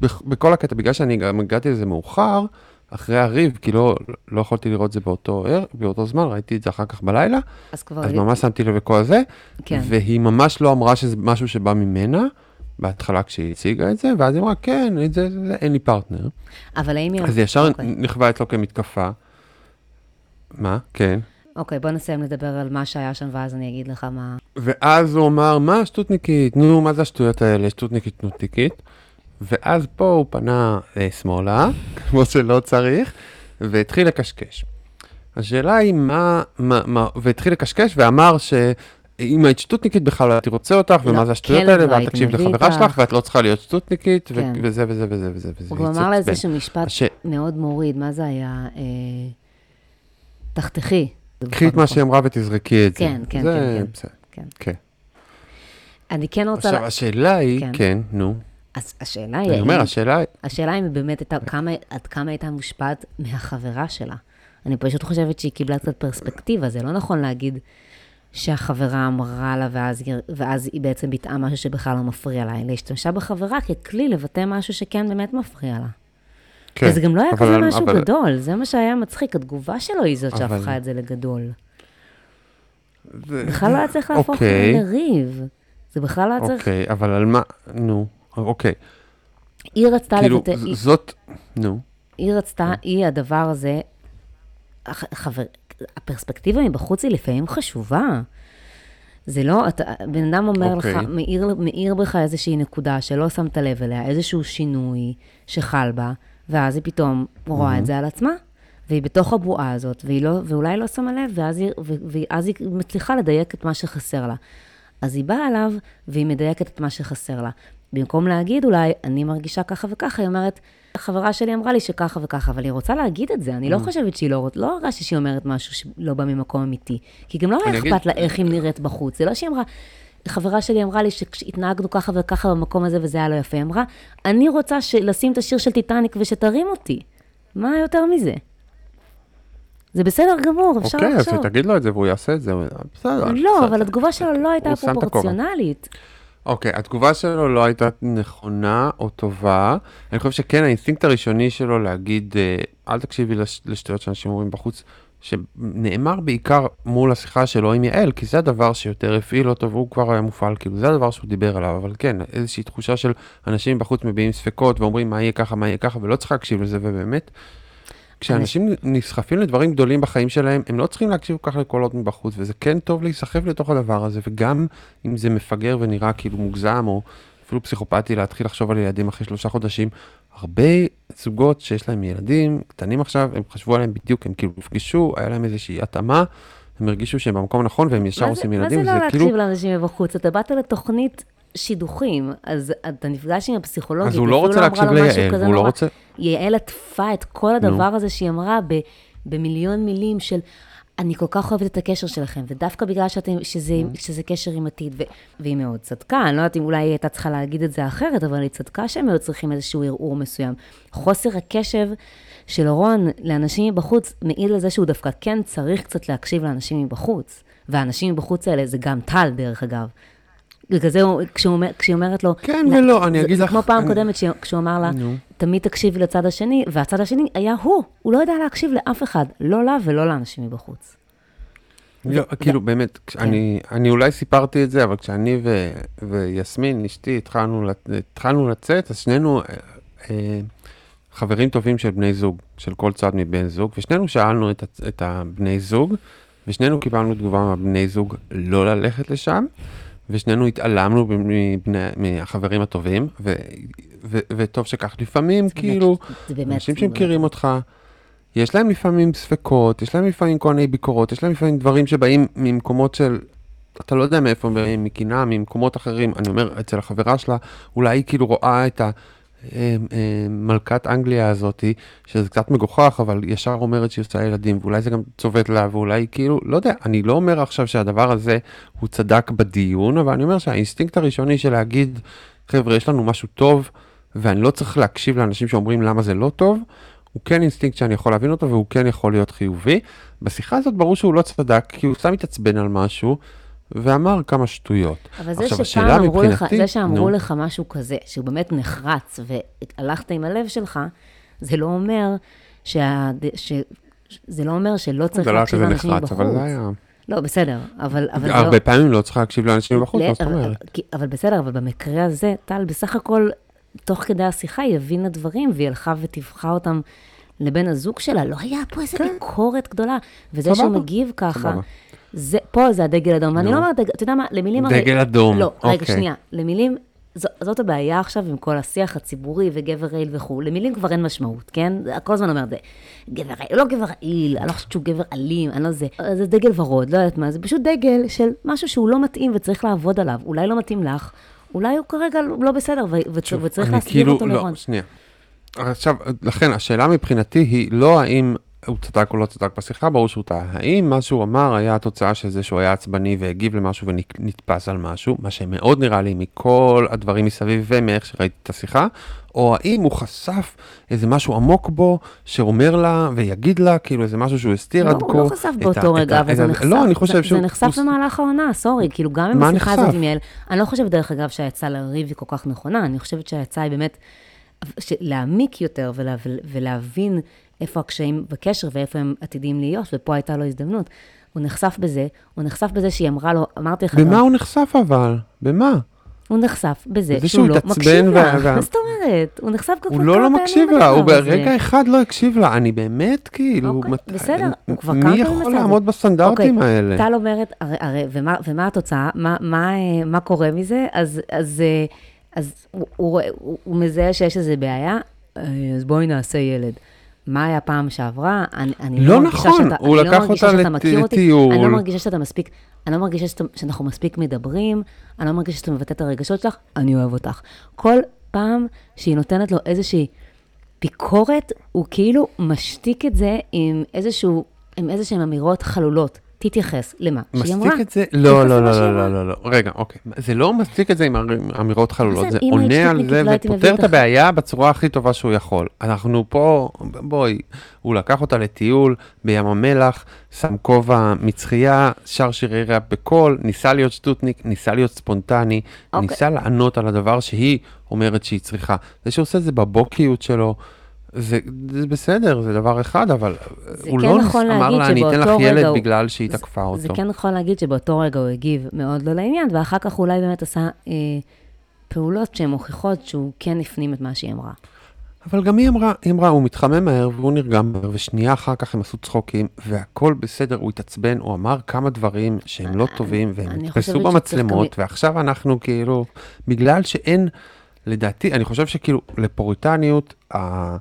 בכ- בכל הקטע, בגלל שאני גם הגעתי לזה מאוחר, אחרי הריב, כי לא, לא יכולתי לראות את זה באותו, ער- באותו זמן, ראיתי את זה אחר כך בלילה, אז כבר... אז ממש שמתי לב לכל זה, כן. והיא ממש לא אמרה שזה משהו שבא ממנה, בהתחלה כשהיא הציגה את זה, ואז היא אמרה, כן, את זה, זה, זה, אין לי פרטנר. אבל האם היא... אז זה ישר אוקיי. נכווה אצלו כמתקפה. מה? כן. אוקיי, בוא נסיים לדבר על מה שהיה שם, ואז אני אגיד לך מה... ואז הוא אמר, מה שטותניקית? נו, מה זה השטויות האלה? שטותניקית נותניקית. ואז פה הוא פנה אה, שמאלה, כמו שלא צריך, והתחיל לקשקש. השאלה היא מה, מה, מה, והתחיל לקשקש ואמר שאם היית שטותניקית בכלל לא הייתי רוצה אותך, לא, ומה זה השטויות כלב האלה, לא הייתי תקשיב לחברה. שלך, ואת לא צריכה להיות שטותניקית, ו- כן. וזה וזה וזה וזה וזה. הוא גם אמר לה. איזשהו משפט ש- מאוד מוריד, מה זה היה? אה, תחתכי. זה קחי את מה מקום. שהיא אמרה ותזרקי את זה. כן, כן, זה כן, כן. בסדר. כן. כן. אני כן רוצה... עכשיו, לה- השאלה היא, כן. כן, נו. אז השאלה היא... אני אומר, השאלה היא, השאלה אם היא באמת הייתה, כמה, עד כמה הייתה מושפעת מהחברה שלה. אני פשוט חושבת שהיא קיבלה קצת פרספקטיבה, זה לא נכון להגיד שהחברה אמרה לה ואז, ואז היא בעצם ביטאה משהו שבכלל לא מפריע לה, אלא השתמשה בחברה ככלי לבטא משהו שכן באמת מפריע לה. כן. וזה גם לא היה אבל- כזה משהו אבל- גדול, זה מה שהיה מצחיק, התגובה שלו היא זאת אבל- שהפכה את זה לגדול. זה- בכלל לא היה צריך להפוך אוקיי. לריב. זה בכלל לא היה צריך... אוקיי, אבל על מה, נו, אוקיי. היא רצתה כאילו, לבטא... היא- זאת, נו. היא רצתה, היא הדבר הזה, חבר, הפרספקטיבה מבחוץ היא לפעמים חשובה. זה לא, אתה, בן אדם אומר אוקיי. לך, מאיר, מאיר בך איזושהי נקודה שלא שמת לב אליה, איזשהו שינוי שחל בה, ואז היא פתאום רואה את זה על עצמה, והיא בתוך הבועה הזאת, והיא לא, ואולי לא שמה לב, ואז היא, ו- ואז היא מצליחה לדייק את מה שחסר לה. אז היא באה אליו, והיא מדייקת את מה שחסר לה. במקום להגיד אולי, אני מרגישה ככה וככה, היא אומרת, החברה שלי אמרה לי שככה וככה, אבל היא רוצה להגיד את זה, אני Mm. לא חושבת שהיא לא רוצה, לא הרגשתי שהיא אומרת משהו שלא בא ממקום אמיתי. כי גם לא היה אכפת לה איך היא נראית בחוץ, זה לא שהיא אמרה, חברה שלי אמרה לי שהתנהגנו ככה וככה במקום הזה וזה היה לא יפה, היא אמרה, אני רוצה לשים את השיר של טיטניק ושתרים אותי. מה יותר מזה? זה בסדר גמור, אפשר אוקיי, אז לחשוב. תגיד לו את זה והוא יעשה את זה, בסדר. לא. אבל התגובה שלו לא הייתה. פרופורציונלית. אוקיי, התגובה שלו לא הייתה נכונה או טובה. אני חושב שכן, האינסטינקט הראשוני שלו להגיד, אה, אל תקשיבי לש- לשטויות שאנשים אומרים בחוץ, שנאמר בעיקר מול השיחה שלו עם יעל, כי זה הדבר שיותר הפעיל אותו והוא כבר היה מופעל, כאילו זה הדבר שהוא דיבר עליו, אבל כן, איזושהי תחושה של אנשים בחוץ מביעים ספקות ואומרים מה יהיה ככה, מה יהיה ככה, ולא צריך להקשיב לזה, ובאמת, כשאנשים נסחפים לדברים גדולים בחיים שלהם, הם לא צריכים להקשיב כל כך לקולות מבחוץ, וזה כן טוב להיסחף לתוך הדבר הזה, וגם אם זה מפגר ונראה כאילו מוגזם, או אפילו פסיכופתי להתחיל לחשוב על ילדים אחרי שלושה חודשים, הרבה זוגות שיש להם ילדים קטנים עכשיו, הם חשבו עליהם בדיוק, הם כאילו נפגשו, היה להם איזושהי התאמה, הם הרגישו שהם במקום הנכון והם ישר עושים ילדים, מה זה לא כאילו, להקשיב לאנשים מבחוץ? אתה באת לתוכנית שידוכים, אז אתה נפגש עם הפסיכולוגית, אז הוא לא רוצה אמרה להקשיב ליעל, והוא לא. רוצה, יעל עטפה את כל הדבר הזה שהיא אמרה במיליון מילים של, אני כל כך אוהבת את הקשר שלכם, ודווקא בגלל שאתם, שזה, שזה קשר עם עתיד, ו, והיא מאוד צדקה, אני לא יודעת אם אולי היא הייתה צריכה להגיד את זה אחרת, אבל היא צדקה שהם היו צריכים איזשהו ערעור מסוים. חוסר הקשב של רון לאנשים מבחוץ מעיד על זה שהוא דווקא כן צריך קצת להקשיב לאנשים מבחוץ. והאנשים מבחוץ האלה זה גם טל, דרך אגב. בגלל זה, הוא- כשהוא אומר- כשהיא אומרת לו... כן "לא, ולא, אני זה- אגיד זה לך- כמו פעם אני- קודמת, כשהוא אמר לה, נו. תמיד תקשיבי לצד השני, והצד השני היה הוא, הוא לא יודע להקשיב לאף אחד, לא לה ולא לאנשים מבחוץ. לא, כאילו באמת, כש- אני, אני אולי סיפרתי את זה, אבל כשאני ו, ויסמין, אשתי, התחלנו, התחלנו לצאת, אז שנינו אה, אה, חברים טובים של בני זוג, של כל צד מבן זוג, ושנינו שאלנו את, את הבני זוג, ושנינו קיבלנו תגובה מהבני זוג לא ללכת לשם, ושנינו התעלמנו מבני, מהחברים הטובים, ו, ו, וטוב שכך. לפעמים, כאילו, זה באמת... אנשים שמכירים אותך, יש להם לפעמים ספקות, יש להם לפעמים כל מיני ביקורות, יש להם לפעמים דברים שבאים ממקומות של, אתה לא יודע מאיפה הם באים, ממקומות אחרים. אני אומר, אצל החברה שלה, אולי היא כאילו רואה את ה... אה, אה, מלכת אנגליה הזאתי, שזה קצת מגוחך, אבל ישר אומרת שהיא עושה ילדים, ואולי זה גם צובט לה, ואולי כאילו, לא יודע, אני לא אומר עכשיו שהדבר הזה הוא צדק בדיון, אבל אני אומר שהאינסטינקט הראשוני של להגיד, חבר'ה, יש לנו משהו טוב, ואני לא צריך להקשיב לאנשים שאומרים למה זה לא טוב, הוא כן אינסטינקט שאני יכול להבין אותו, והוא כן יכול להיות חיובי. בשיחה הזאת ברור שהוא לא צדק, כי הוא סתם התעצבן על משהו, ואמר כמה שטויות. אבל זה עכשיו, שפעם אמרו לך, מבחינתי- זה שאמרו נו. לך משהו כזה, שהוא באמת נחרץ, והלכת עם הלב שלך, זה לא אומר שה... ש... זה לא אומר שלא צריך זה לא להקשיב לאנשים נחרץ, מבחוץ. אבל זה היה... לא, בסדר, אבל... אבל זה הרבה לא... פעמים לא צריך להקשיב לאנשים בחוץ, מה זאת אבל- אומרת? כי- אבל בסדר, אבל במקרה הזה, טל, בסך הכל, תוך כדי השיחה היא הבינה דברים, והיא הלכה וטיווחה אותם לבן הזוג שלה. לא היה פה איזה ביקורת גדולה. וזה שהוא כן. מגיב ככה, סבבה. זה, פה זה הדגל אדום. ואני. לא אומרת, אתה יודע מה, למילים... הרי- דגל אדום, לא, רגע, אוקיי. שנייה. למילים, ז, זאת הבעיה עכשיו עם כל השיח הציבורי וגבר רעיל וכו'. למילים כבר אין משמעות, כן? כל הזמן אומרת, זה גבר רעיל, לא גבר רעיל, אני לא חושבת שהוא גבר אלים, אני לא זה. זה דגל ורוד, לא יודעת מה, זה פשוט דגל של משהו שהוא לא מתאים וצריך לעבוד עליו. אולי לא מתאים לך, אולי הוא כרגע לא בסדר וצריך להסביר כאילו- אותו לא, לרון. שנייה. עכשיו, לכן, השאלה מבחינתי היא לא האם הוא צדק או לא צדק בשיחה, ברור שהוא טעה. האם מה שהוא אמר היה התוצאה של זה שהוא היה עצבני והגיב למשהו ונתפס על משהו, מה שמאוד נראה לי מכל הדברים מסביב ומאיך שראיתי את השיחה, או האם הוא חשף איזה משהו עמוק בו, שאומר לה ויגיד לה, כאילו איזה משהו שהוא הסתיר לא, עד כה. הוא לא חשף באותו רגע, ה- אבל זה נחשף. לא, אני חושב זה- שהוא... זה נחשף הוא- במהלך העונה, סורי, כאילו גם עם השיחה הזאת? עם יעל, אני לא חושבת דרך אגב שהעצה לריב היא כל כך נכונה, אני חושבת שהעצה היא באמת להעמיק יותר ולה, ולהבין איפה הקשיים בקשר ואיפה הם עתידים להיות, ופה הייתה לו הזדמנות. הוא נחשף בזה, הוא נחשף בזה שהיא אמרה לו, אמרתי לך, במה גם, הוא נחשף אבל? במה? הוא נחשף בזה שהוא שהוא לא מקשיב וה- מה זאת אומרת? הוא נחשף כבר הוא כמה לא לא פעמים מקשיב לה, הוא. ברגע אחד לא הקשיב לה, אני באמת כאילו, אוקיי, בסדר, הוא כבר מי כמה פעמים יכול את זה. לעמוד בסטנדרטים אוקיי, האלה? טל אומרת, הרי, ומה, התוצאה? מה, אה, מה קורה מזה? אז, אז, אה, הוא, הוא, הוא, הוא מזהה שיש איזו בעיה, אה, אז בואי נעשה ילד. מה היה פעם שעברה? אני, אני לא מרגישה נכון, שאתה, הוא אני לקח לא מרגישה אותה לטיול. אני לא מרגישה שאתה מספיק, אני לא מרגישה שאתה, שאנחנו מספיק מדברים, אני לא מרגישה שאתה מבטא את הרגשות שלך, אני אוהב אותך. כל פעם שהיא נותנת לו איזושהי ביקורת, הוא כאילו משתיק את זה עם איזשהו, עם איזשהן אמירות חלולות. תתייחס למה שהיא אמרה. מצדיק את זה? לא, לא, לא, לא. לא, לא, לא, רגע, אוקיי. זה לא מצדיק את זה עם אמ- אמירות חלולות, זה עונה על זה ופותר את. הבעיה בצורה הכי טובה שהוא יכול. אנחנו פה, בואי, הוא לקח אותה לטיול בים המלח, שם כובע מצחייה, שר שירי ראפ בקול, ניסה להיות שטותניק, ניסה להיות ספונטני, אוקיי. ניסה לענות על הדבר שהיא אומרת שהיא צריכה. זה שהוא עושה את זה בבוקיות שלו, זה, זה בסדר, זה דבר אחד, אבל הוא כן לא נכון אמר לה, אני אתן לך ילד הוא- בגלל שהיא תקפה אותו. זה כן יכול להגיד שבאותו רגע הוא הגיב מאוד לא לעניין, ואחר כך אולי באמת עשה אה, פעולות שהן מוכיחות שהוא כן הפנים את מה שהיא אמרה. אבל גם היא אמרה, היא אמרה, הוא מתחמם מהר והוא נרגם מהר, ושנייה אחר כך הם עשו צחוקים, והכל בסדר, הוא התעצבן, הוא אמר כמה דברים שהם לא טובים, והם נתפסו שצריך במצלמות, גם- ועכשיו אנחנו כאילו, בגלל שאין, לדעתי, אני חושב שכאילו, לפוריטניות, ה...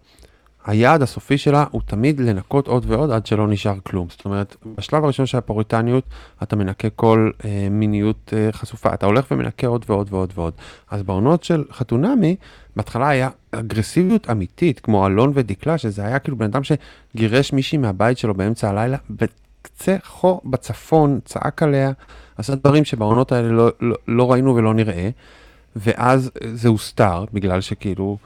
היעד הסופי שלה הוא תמיד לנקות עוד ועוד עד שלא נשאר כלום. זאת אומרת, בשלב הראשון של הפוריטניות, אתה מנקה כל אה, מיניות אה, חשופה, אתה הולך ומנקה עוד ועוד ועוד ועוד. אז בעונות של חתונמי, בהתחלה היה אגרסיביות אמיתית, כמו אלון ודקלה, שזה היה כאילו בן אדם שגירש מישהי מהבית שלו באמצע הלילה, בקצה חור בצפון, צעק עליה, עשה דברים שבעונות האלה לא, לא, לא ראינו ולא נראה, ואז זה הוסתר, בגלל שכאילו...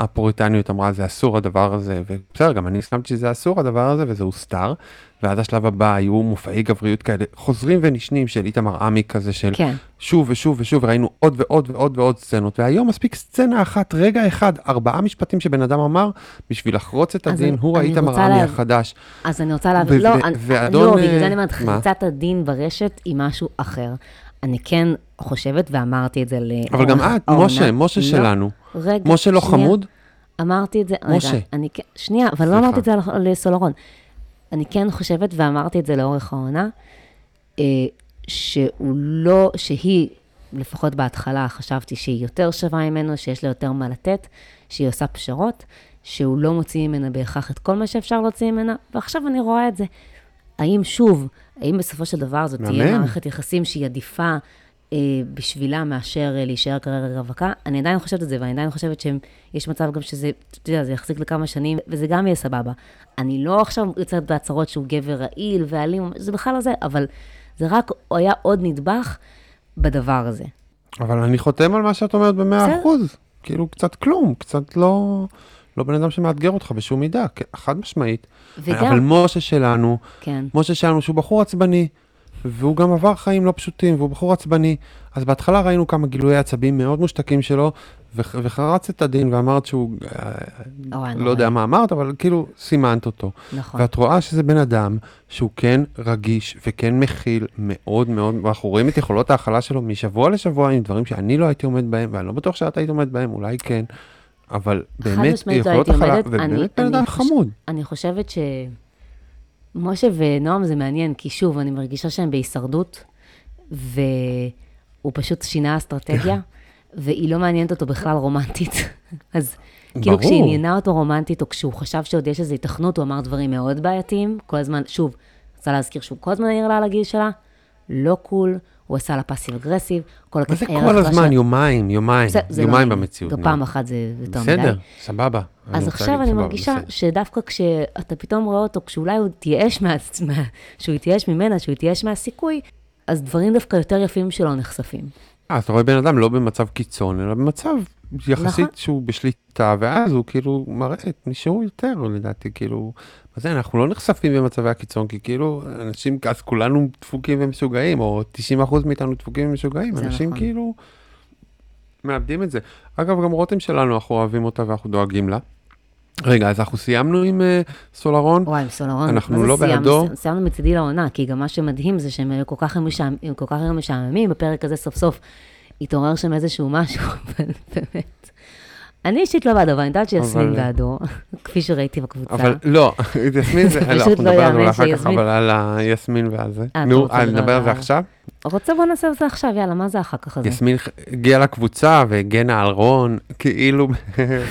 הפוריטניות אמרה זה אסור הדבר הזה, ובסדר, גם אני הסכמתי שזה אסור הדבר הזה, וזה הוסתר. ואז השלב הבא היו מופעי גבריות כאלה, חוזרים ונשנים של איתמר עמי כזה, של כן. שוב ושוב ושוב, וראינו עוד ועוד ועוד ועוד סצנות, והיום מספיק סצנה אחת, רגע אחד, ארבעה משפטים שבן אדם אמר, בשביל לחרוץ את הדין, אני- הוא רוצה עמי לה- החדש. אז אני רוצה להבין, לא, ואדון, לא, בגלל אה, זה אני אומרת? חריצת הדין ברשת היא משהו אחר. אני כן חושבת, ואמרתי את זה ל... אבל גם את, משה, משה לא, שלנו. רגע, משה לא. חמוד? אמרתי את זה, משה. רגע, אני כן, שנייה, אבל לא. אמרתי את זה לסולרון. אני כן חושבת, ואמרתי את זה לאורך העונה, אה, שהוא לא, שהיא, לפחות בהתחלה חשבתי שהיא יותר שווה ממנו, שיש לה יותר מה לתת, שהיא עושה פשרות, שהוא לא מוציא ממנה בהכרח את כל מה שאפשר להוציא ממנה, ועכשיו אני רואה את זה. האם שוב, האם בסופו של דבר זאת תהיה. מערכת יחסים שהיא עדיפה בשבילה מאשר אה, להישאר כרגע רווקה? אני עדיין חושבת את זה, ואני עדיין חושבת שיש מצב גם שזה, אתה יודע, זה יחזיק לכמה שנים, וזה גם יהיה סבבה. אני לא עכשיו יוצאת בהצהרות שהוא גבר רעיל ואלים, זה בכלל לא זה, אבל זה רק היה עוד נדבך בדבר הזה. אבל אני חותם על מה שאת אומרת במאה. אחוז. כאילו, קצת כלום, קצת לא... לא בן אדם שמאתגר אותך בשום מידה, כן, חד משמעית. וגם, אבל משה שלנו, כן, משה שלנו שהוא בחור עצבני, והוא גם עבר חיים לא פשוטים, והוא בחור עצבני. אז בהתחלה ראינו כמה גילויי עצבים מאוד מושתקים שלו, וח- וחרץ את הדין ואמרת שהוא, אה, לא נורא. יודע מה אמרת, אבל כאילו סימנת אותו. נכון. ואת רואה שזה בן אדם שהוא כן רגיש וכן מכיל מאוד מאוד, ואנחנו רואים את יכולות ההכלה שלו משבוע לשבוע עם דברים שאני לא הייתי עומד בהם, ואני לא בטוח שאת היית עומד בהם, אולי כן, אבל באמת לא יכולות הכלה, ובאמת בן אדם חמוד. אני חושבת ש... משה ונועם זה מעניין, כי שוב, אני מרגישה שהם בהישרדות, והוא פשוט שינה אסטרטגיה, [laughs] והיא לא מעניינת אותו בכלל רומנטית. [laughs] אז כאילו ברור. כשהיא עניינה אותו רומנטית, או כשהוא חשב שעוד יש איזו היתכנות, הוא אמר דברים מאוד בעייתיים, כל הזמן, שוב, רוצה להזכיר שהוא כל הזמן העיר לה על הגיל שלה, לא קול, הוא עשה לה פאסיב אגרסיב, כל מה הקטע זה הערך כל לה הזמן? ש- יומיים, יומיים, זה לא יומיים מעניין. במציאות. נו. פעם אחת זה יותר מדי. בסדר, סבבה. אז עכשיו אני סבבה, מרגישה בסדר. שדווקא כשאתה פתאום רואה אותו, כשאולי הוא התייאש מה... מה- שהוא התייאש ממנה, שהוא התייאש מהסיכוי, אז דברים דווקא יותר יפים שלו נחשפים. אה, אז אתה רואה בן אדם לא במצב קיצון, אלא במצב יחסית נכון. שהוא בשליטה, ואז הוא כאילו מראה את מי שהוא יותר, לדעתי, כאילו, מה זה, אנחנו לא נחשפים במצבי הקיצון, כי כאילו, אנשים, אז כולנו דפוקים ומשוגעים, או 90% מאיתנו דפוקים ומשוגעים, אנשים נכון. כאילו מאבדים את זה. אגב, גם רותם שלנו, אנחנו אוהבים אותה ואנחנו דואגים לה. רגע, אז אנחנו סיימנו עם אה, סולרון? וואי, עם סולרון, אנחנו לא סיימנו? בעדו. ס- סיימנו מצידי לעונה, כי גם מה שמדהים זה שהם היו כל כך היו משעמ- הם כל כך משעממים, בפרק הזה סוף סוף התעורר שם איזשהו משהו, [laughs] באמת. אני אישית לא בעדו, אבל אני יודעת שיסמין בעדו, [laughs] כפי שראיתי בקבוצה. אבל לא, [laughs] יסמין זה, [laughs] לא, אנחנו לא נדבר על זה אחר כך, אבל על היסמין ועל זה. אתה נו, אה, נדבר על זה עכשיו? רוצה בוא נעשה את זה עכשיו, יאללה, מה זה אחר כך הזה? יסמין הגיעה לקבוצה והגנה על רון, כאילו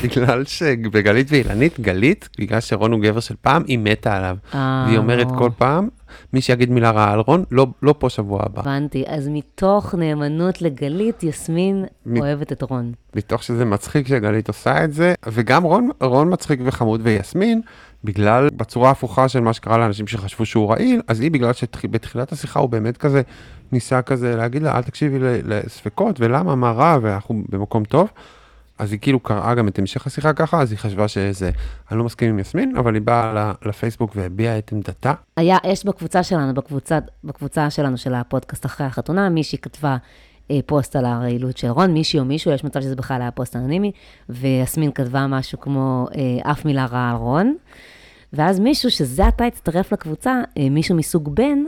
בגלל שבגלית ואילנית, גלית, בגלל שרון הוא גבר של פעם, היא מתה עליו. אה, והיא אומרת לא. כל פעם, מי שיגיד מילה רעה על רון, לא, לא פה שבוע הבא. הבנתי, אז מתוך נאמנות לגלית, יסמין מ- אוהבת את רון. מתוך שזה מצחיק שגלית עושה את זה, וגם רון, רון מצחיק וחמוד, ויסמין, בגלל, בצורה הפוכה של מה שקרה לאנשים שחשבו שהוא רעיל, אז היא בגלל שבתחילת השיחה הוא באמת כזה, ניסה כזה להגיד לה, אל תקשיבי לספקות, ולמה, מה רע, ואנחנו במקום טוב. אז היא כאילו קראה גם את המשך השיחה ככה, אז היא חשבה שזה, אני לא מסכים עם יסמין, אבל היא באה לפייסבוק והביעה את עמדתה. היה, יש בקבוצה שלנו, בקבוצה, בקבוצה שלנו של הפודקאסט אחרי החתונה, מישהי כתבה אה, פוסט על הרעילות של רון, מישהי או מישהו, יש מצב שזה בכלל היה פוסט אנונימי, ויסמין כתבה משהו כמו אה, אף מילה רעה על רון, ואז מישהו שזה עתה הצטרף לקבוצה, אה, מישהו מסוג בן,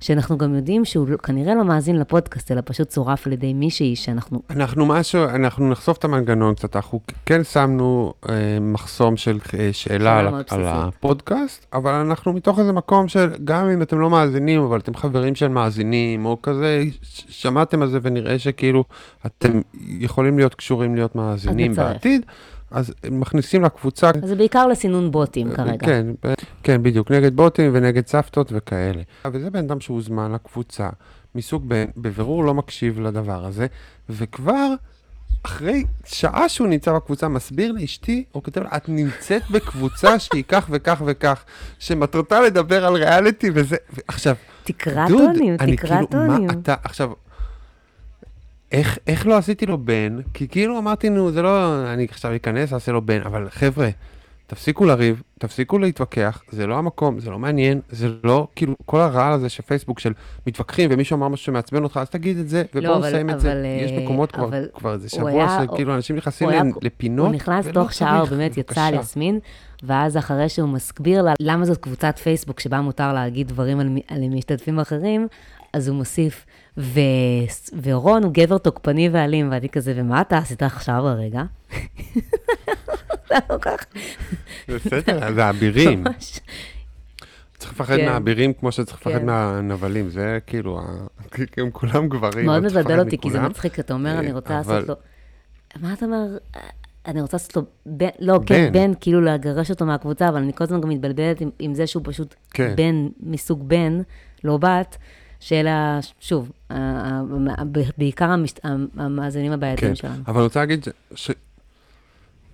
שאנחנו גם יודעים שהוא לא- כנראה לא מאזין לפודקאסט, אלא פשוט צורף על ידי מישהי שאנחנו... אנחנו משהו, אנחנו נחשוף את המנגנון קצת, אנחנו כן שמנו אה, מחסום של אה, שאלה על, על. הפודקאסט, אבל אנחנו מתוך איזה מקום של, גם אם אתם לא מאזינים, אבל אתם חברים של מאזינים, או כזה, שמעתם על זה ונראה שכאילו אתם יכולים להיות קשורים להיות מאזינים. בעתיד, אז מכניסים לקבוצה. אז זה בעיקר לסינון בוטים כרגע. כן, ב- כן, בדיוק, נגד בוטים ונגד סבתות וכאלה. וזה בן אדם שהוזמן לקבוצה, מסוג בן, בבירור לא מקשיב לדבר הזה, וכבר אחרי שעה שהוא נמצא בקבוצה, מסביר לאשתי, או כותב לה, את נמצאת בקבוצה שהיא כך וכך וכך, שמטרתה לדבר על ריאליטי וזה, ועכשיו, תקרא דוד, טונים, אני תקרא כאילו, טונים. מה אתה, עכשיו, איך, איך לא עשיתי לו בן? כי כאילו אמרתי, נו, זה לא, אני עכשיו אכנס, אעשה לו בן, אבל חבר'ה, תפסיקו לריב, תפסיקו להתווכח, זה לא המקום, זה לא מעניין, זה לא, כאילו, כל הרעל הזה של פייסבוק של מתווכחים, ומישהו אמר משהו שמעצבן אותך, אז תגיד את זה, לא, ובואו אבל- נסיים את זה. אבל, יש אה, מקומות כבר, אבל כבר איזה הוא שבוע, היה- שכאילו אנשים נכנסים היה- לפינות, הוא נכנס תוך שעה, הוא באמת יצא על. יסמין, ואז אחרי שהוא מסביר לה למה זאת קבוצת פייסבוק שבה מותר להגיד דברים על, על משתתפים אחרים, אז הוא מוסיף, ו... ורון הוא גבר תוקפני ואלים, ואני כזה, ומה אתה עשית עכשיו הרגע? זה כך, בסדר, זה האבירים. ממש. צריך לפחד כן. מהאבירים כמו שצריך לפחד כן. מהנבלים, זה כאילו, הם כולם גברים. מאוד מבלבל אותי, כי זה. מצחיק, אתה אומר, אה, אני רוצה אבל- לעשות לו... מה אתה אומר? אני רוצה לעשות לו בן, לא, כן, בן. בן, כאילו לגרש אותו מהקבוצה, אבל אני כל הזמן גם מתבלבלת עם, עם זה שהוא פשוט כן. בן מסוג בן, לא בת, שאלה, שוב, ה- ה- בעיקר המאזינים הבעייתיים כן, שלנו. אבל אני רוצה להגיד ש...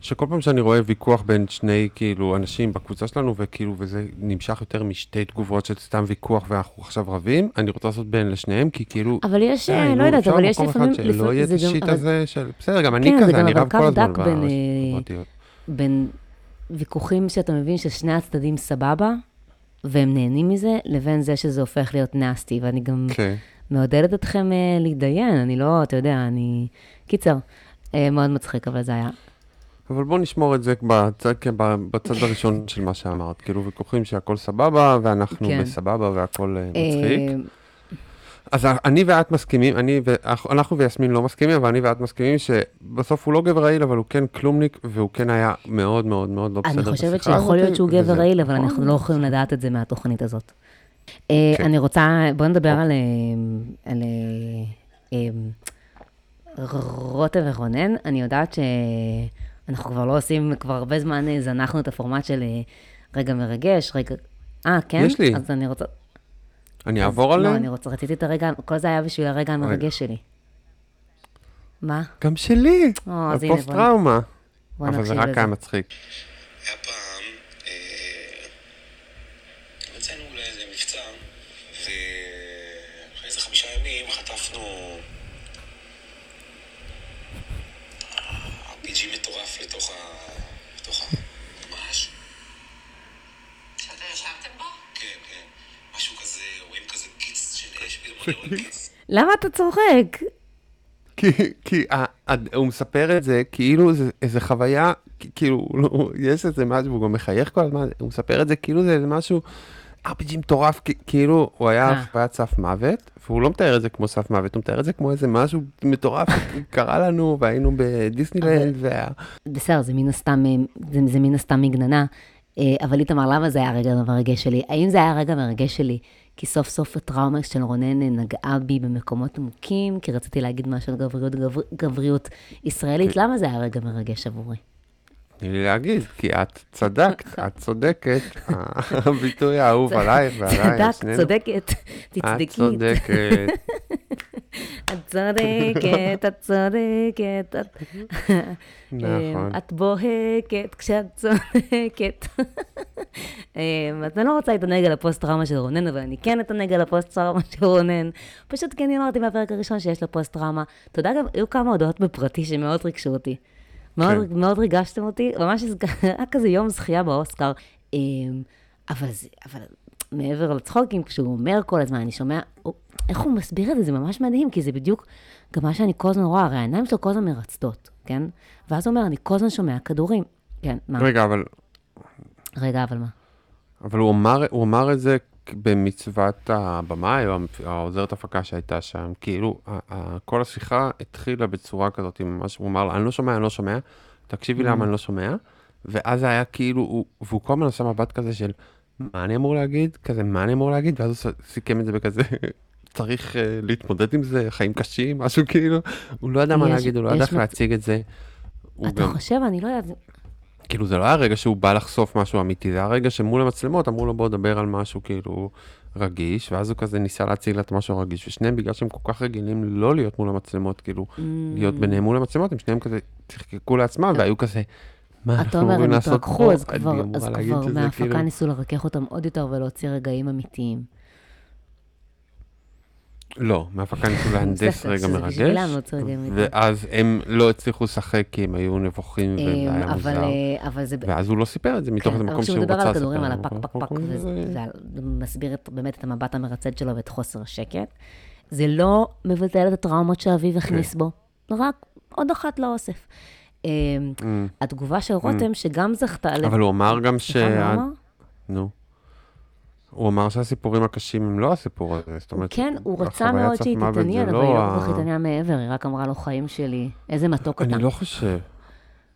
שכל פעם שאני רואה ויכוח בין שני, כאילו, אנשים בקבוצה שלנו, וכאילו, וזה נמשך יותר משתי תגובות של סתם ויכוח ואנחנו עכשיו רבים, אני רוצה לעשות בין לשניהם, כי כאילו... אבל יש, אה, נו, לא יודעת, אפשר אבל יש מקום אחד לפעמים... שלא לפעמים- יהיה את זה גם- השיט אבל- הזה של... בסדר, גם אני כן, זה כזה, גם אני אבל רב קו כל הזמן דק בין, ברשתות אה. בין ויכוחים שאתה מבין ששני הצדדים סבבה, והם נהנים מזה, לבין זה שזה הופך להיות נסטי, ואני גם כן. מעודדת אתכם אה, להתדיין, אני לא, אתה יודע, אני... קיצר, אה, מאוד מצחיק, אבל זה היה. אבל בוא נשמור את זה בצד, כן, בצד הראשון של מה שאמרת. כאילו, ויכוחים שהכל סבבה, ואנחנו כן. בסבבה והכל אה, מצחיק. אז אני ואת מסכימים, אני ו... אנחנו ויסמין לא מסכימים, אבל אני ואת מסכימים שבסוף הוא לא גבר רעיל, אבל הוא כן כלומניק, והוא כן היה מאוד מאוד מאוד לא בסדר אני בשיחה הזאת. חושבת שיכול להיות שהוא גבר רעיל, אבל. אנחנו לא יכולים לדעת את זה מהתוכנית הזאת. אה, כן. אני רוצה, בואו נדבר על אה, על, אה, רותם ורונן. אני יודעת שאנחנו כבר לא עושים, כבר הרבה זמן זנחנו את הפורמט של רגע מרגש, רגע... אה, כן? יש לי. אז אני רוצה... אני אעבור לא, עליהם? אני רוצה, רציתי את הרגע, כל זה היה בשביל הרגע המרגש שלי. מה? גם שלי, או, אז הנה, הפוסט בוא- טראומה. בוא אבל זה רק. היה מצחיק. היה פעם, אה, יצאנו לאיזה מבצע, ואחרי איזה חמישה ימים חטפנו RPG מטורף לתוך ה... לתוך המש. שאתם ישבתם בו? כן, כן. משהו כזה, רואים כזה גיץ של אש, פתאום אני רואה גיץ. למה אתה צוחק? כי, כי ה, ה, הוא מספר את זה כאילו זה איזה חוויה, כאילו, לא, יש איזה משהו, הוא גם מחייך כל הזמן, הוא מספר את זה כאילו זה איזה משהו, RPG מטורף, כאילו, הוא היה אה. חוויית סף מוות, והוא לא מתאר את זה כמו סף מוות, הוא מתאר את זה כמו איזה משהו מטורף, קרה לנו, והיינו בדיסנילנד, וה... בסדר, זה מן הסתם, אה, זה, זה מן הסתם מגננה, אה, אבל איתמר, למה זה היה הרגע המרגש שלי? האם זה היה הרגע המרגש שלי כי סוף סוף הטראומה של רונן נגעה בי במקומות עמוקים, כי רציתי להגיד משהו על גבריות, גבר, גבריות ישראלית? למה זה היה רגע מרגש עבורי? תני לי להגיד, כי את צדקת, [laughs] את צודקת, הביטוי האהוב עלייך ועליי, על צדק, שנינו. צודקת, את תצדקי. צודקת. [laughs] את צודקת, את צודקת, את... נכון. את בוהקת כשאת צודקת. אמ, אז אני לא רוצה להתענג על הפוסט-טראומה של רונן, אבל אני כן אתענג על הפוסט-טראומה של רונן. פשוט אני אמרתי מהפרק הראשון שיש לו פוסט-טראומה. אתה יודע, גם היו כמה הודעות בפרטי שמאוד ריגשו אותי. מאוד, כן. מאוד ריגשתם אותי, ממש [laughs] היה כזה יום זכייה באוסקר. אמ, אבל, זה, אבל מעבר לצחוקים, כשהוא אומר כל הזמן, אני שומע, הוא, איך הוא מסביר את זה, זה ממש מדהים, כי זה בדיוק גם מה שאני כל הזמן רואה, הרי העיניים שלו כל הזמן מרצדות, כן? ואז הוא אומר, אני כל הזמן שומע כדורים. כן, מה? רגע, אבל רגע, אבל מה? אבל הוא אמר, הוא אמר את זה במצוות הבמאי, או העוזרת הפקה שהייתה שם, כאילו, כל השיחה התחילה בצורה כזאת, ממש, הוא אמר לה, אני לא שומע, אני לא שומע, תקשיבי Mm. למה אני לא שומע, ואז היה כאילו, הוא, והוא כל הזמן עושה מבט כזה של, מה אני אמור להגיד? כזה, מה אני אמור להגיד? ואז הוא סיכם את זה בכזה, צריך uh, להתמודד עם זה, חיים קשים, משהו כאילו, הוא לא ידע מה להגיד, הוא לא ידע איך מצ- להציג את זה. אתה גם, חושב, אני לא יודעת, כאילו זה לא היה רגע שהוא בא לחשוף משהו אמיתי, זה היה רגע שמול המצלמות אמרו לו בוא דבר על משהו כאילו רגיש, ואז הוא כזה ניסה להציג לה את משהו רגיש, ושניהם בגלל שהם כל כך רגילים לא להיות מול המצלמות, כאילו Mm. להיות ביניהם מול המצלמות, הם שניהם כזה צחקקו לעצמם והיו כזה, מה אנחנו אמורים לעשות התרככו, אז כבר, אז כבר מההפקה כאילו- ניסו לרכך אותם עוד יותר ולהוציא רגעים אמיתיים. לא, מהפקה ניסו להנדס רגע מרגש, אמיתיים. ואז הם לא הצליחו לשחק כי הם היו נבוכים וזה אמ, היה אבל, מוזר. אה. ואז הוא לא סיפר את זה מתוך כן, איזה מקום כשהוא שהוא מדבר רצה על לספר. הכדורים, על אבל הפק פק פק, זה- וזה זה מסביר באמת את המבט המרצד שלו ואת חוסר השקט. זה לא מבטל את הטראומות שאביו הכניס בו, רק עוד אחת לאוסף. התגובה של רותם, שגם זכתה ל... אבל הוא אמר גם ש... נו. הוא אמר שהסיפורים הקשים הם לא הסיפור הזה, זאת אומרת... כן, הוא רצה מאוד שהיא תתעניין, אבל היא לא כל כך התעניינה מעבר, היא רק אמרה לו, חיים שלי, איזה מתוק אתה. אני לא חושב.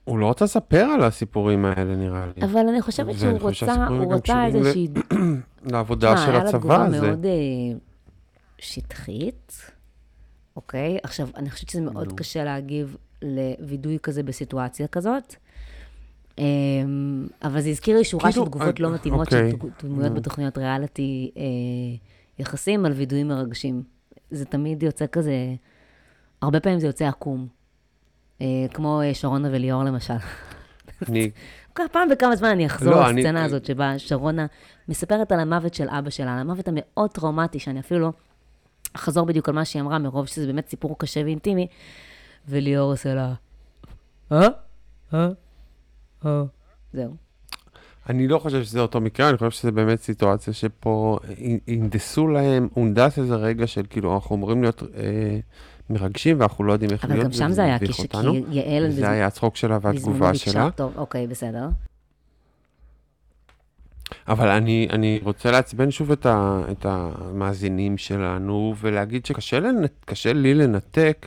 הוא לא רוצה לספר על הסיפורים האלה, נראה לי. אבל אני חושבת שהוא רצה, שהסיפורים הוא רצה ל- איזושהי... [clears throat] לעבודה של היה לה הצבא תגובה הזה. מאוד אה, שטחית, אוקיי? עכשיו, אני חושבת שזה מאוד. קשה להגיב לווידוי כזה בסיטואציה כזאת. אמ, אבל זה הזכיר לי שורה של כאילו, תגובות אה, לא מתאימות של אוקיי. תג- דמויות נו. בתוכניות ריאליטי אה, יחסים על וידויים מרגשים. זה תמיד יוצא כזה, הרבה פעמים זה יוצא עקום. אה, כמו שרונה וליאור למשל. אני, [laughs] פעם בכמה זמן אני אחזור לא, אני- לסצנה הזאת שבה שרונה מספרת על המוות של אבא שלה, על המוות המאוד טראומטי, שאני אפילו לא אחזור בדיוק על מה שהיא אמרה, מרוב שזה באמת סיפור קשה ואינטימי, וליאור עושה לה, אה? אה? אה? זהו. אני לא חושב שזה אותו מקרה, אני חושב שזה באמת סיטואציה שפה הנדסו להם, הונדס איזה רגע של כאילו, אנחנו אמורים להיות אה, מרגשים ואנחנו לא יודעים איך אבל להיות, גם שם זה היה, כי יעל... זה היה הצחוק שלה והתגובה שלה. טוב, אוקיי, בסדר. אבל אני, אני רוצה לעצבן שוב את, ה, את המאזינים שלנו ולהגיד שקשה לנ- קשה לי לנתק,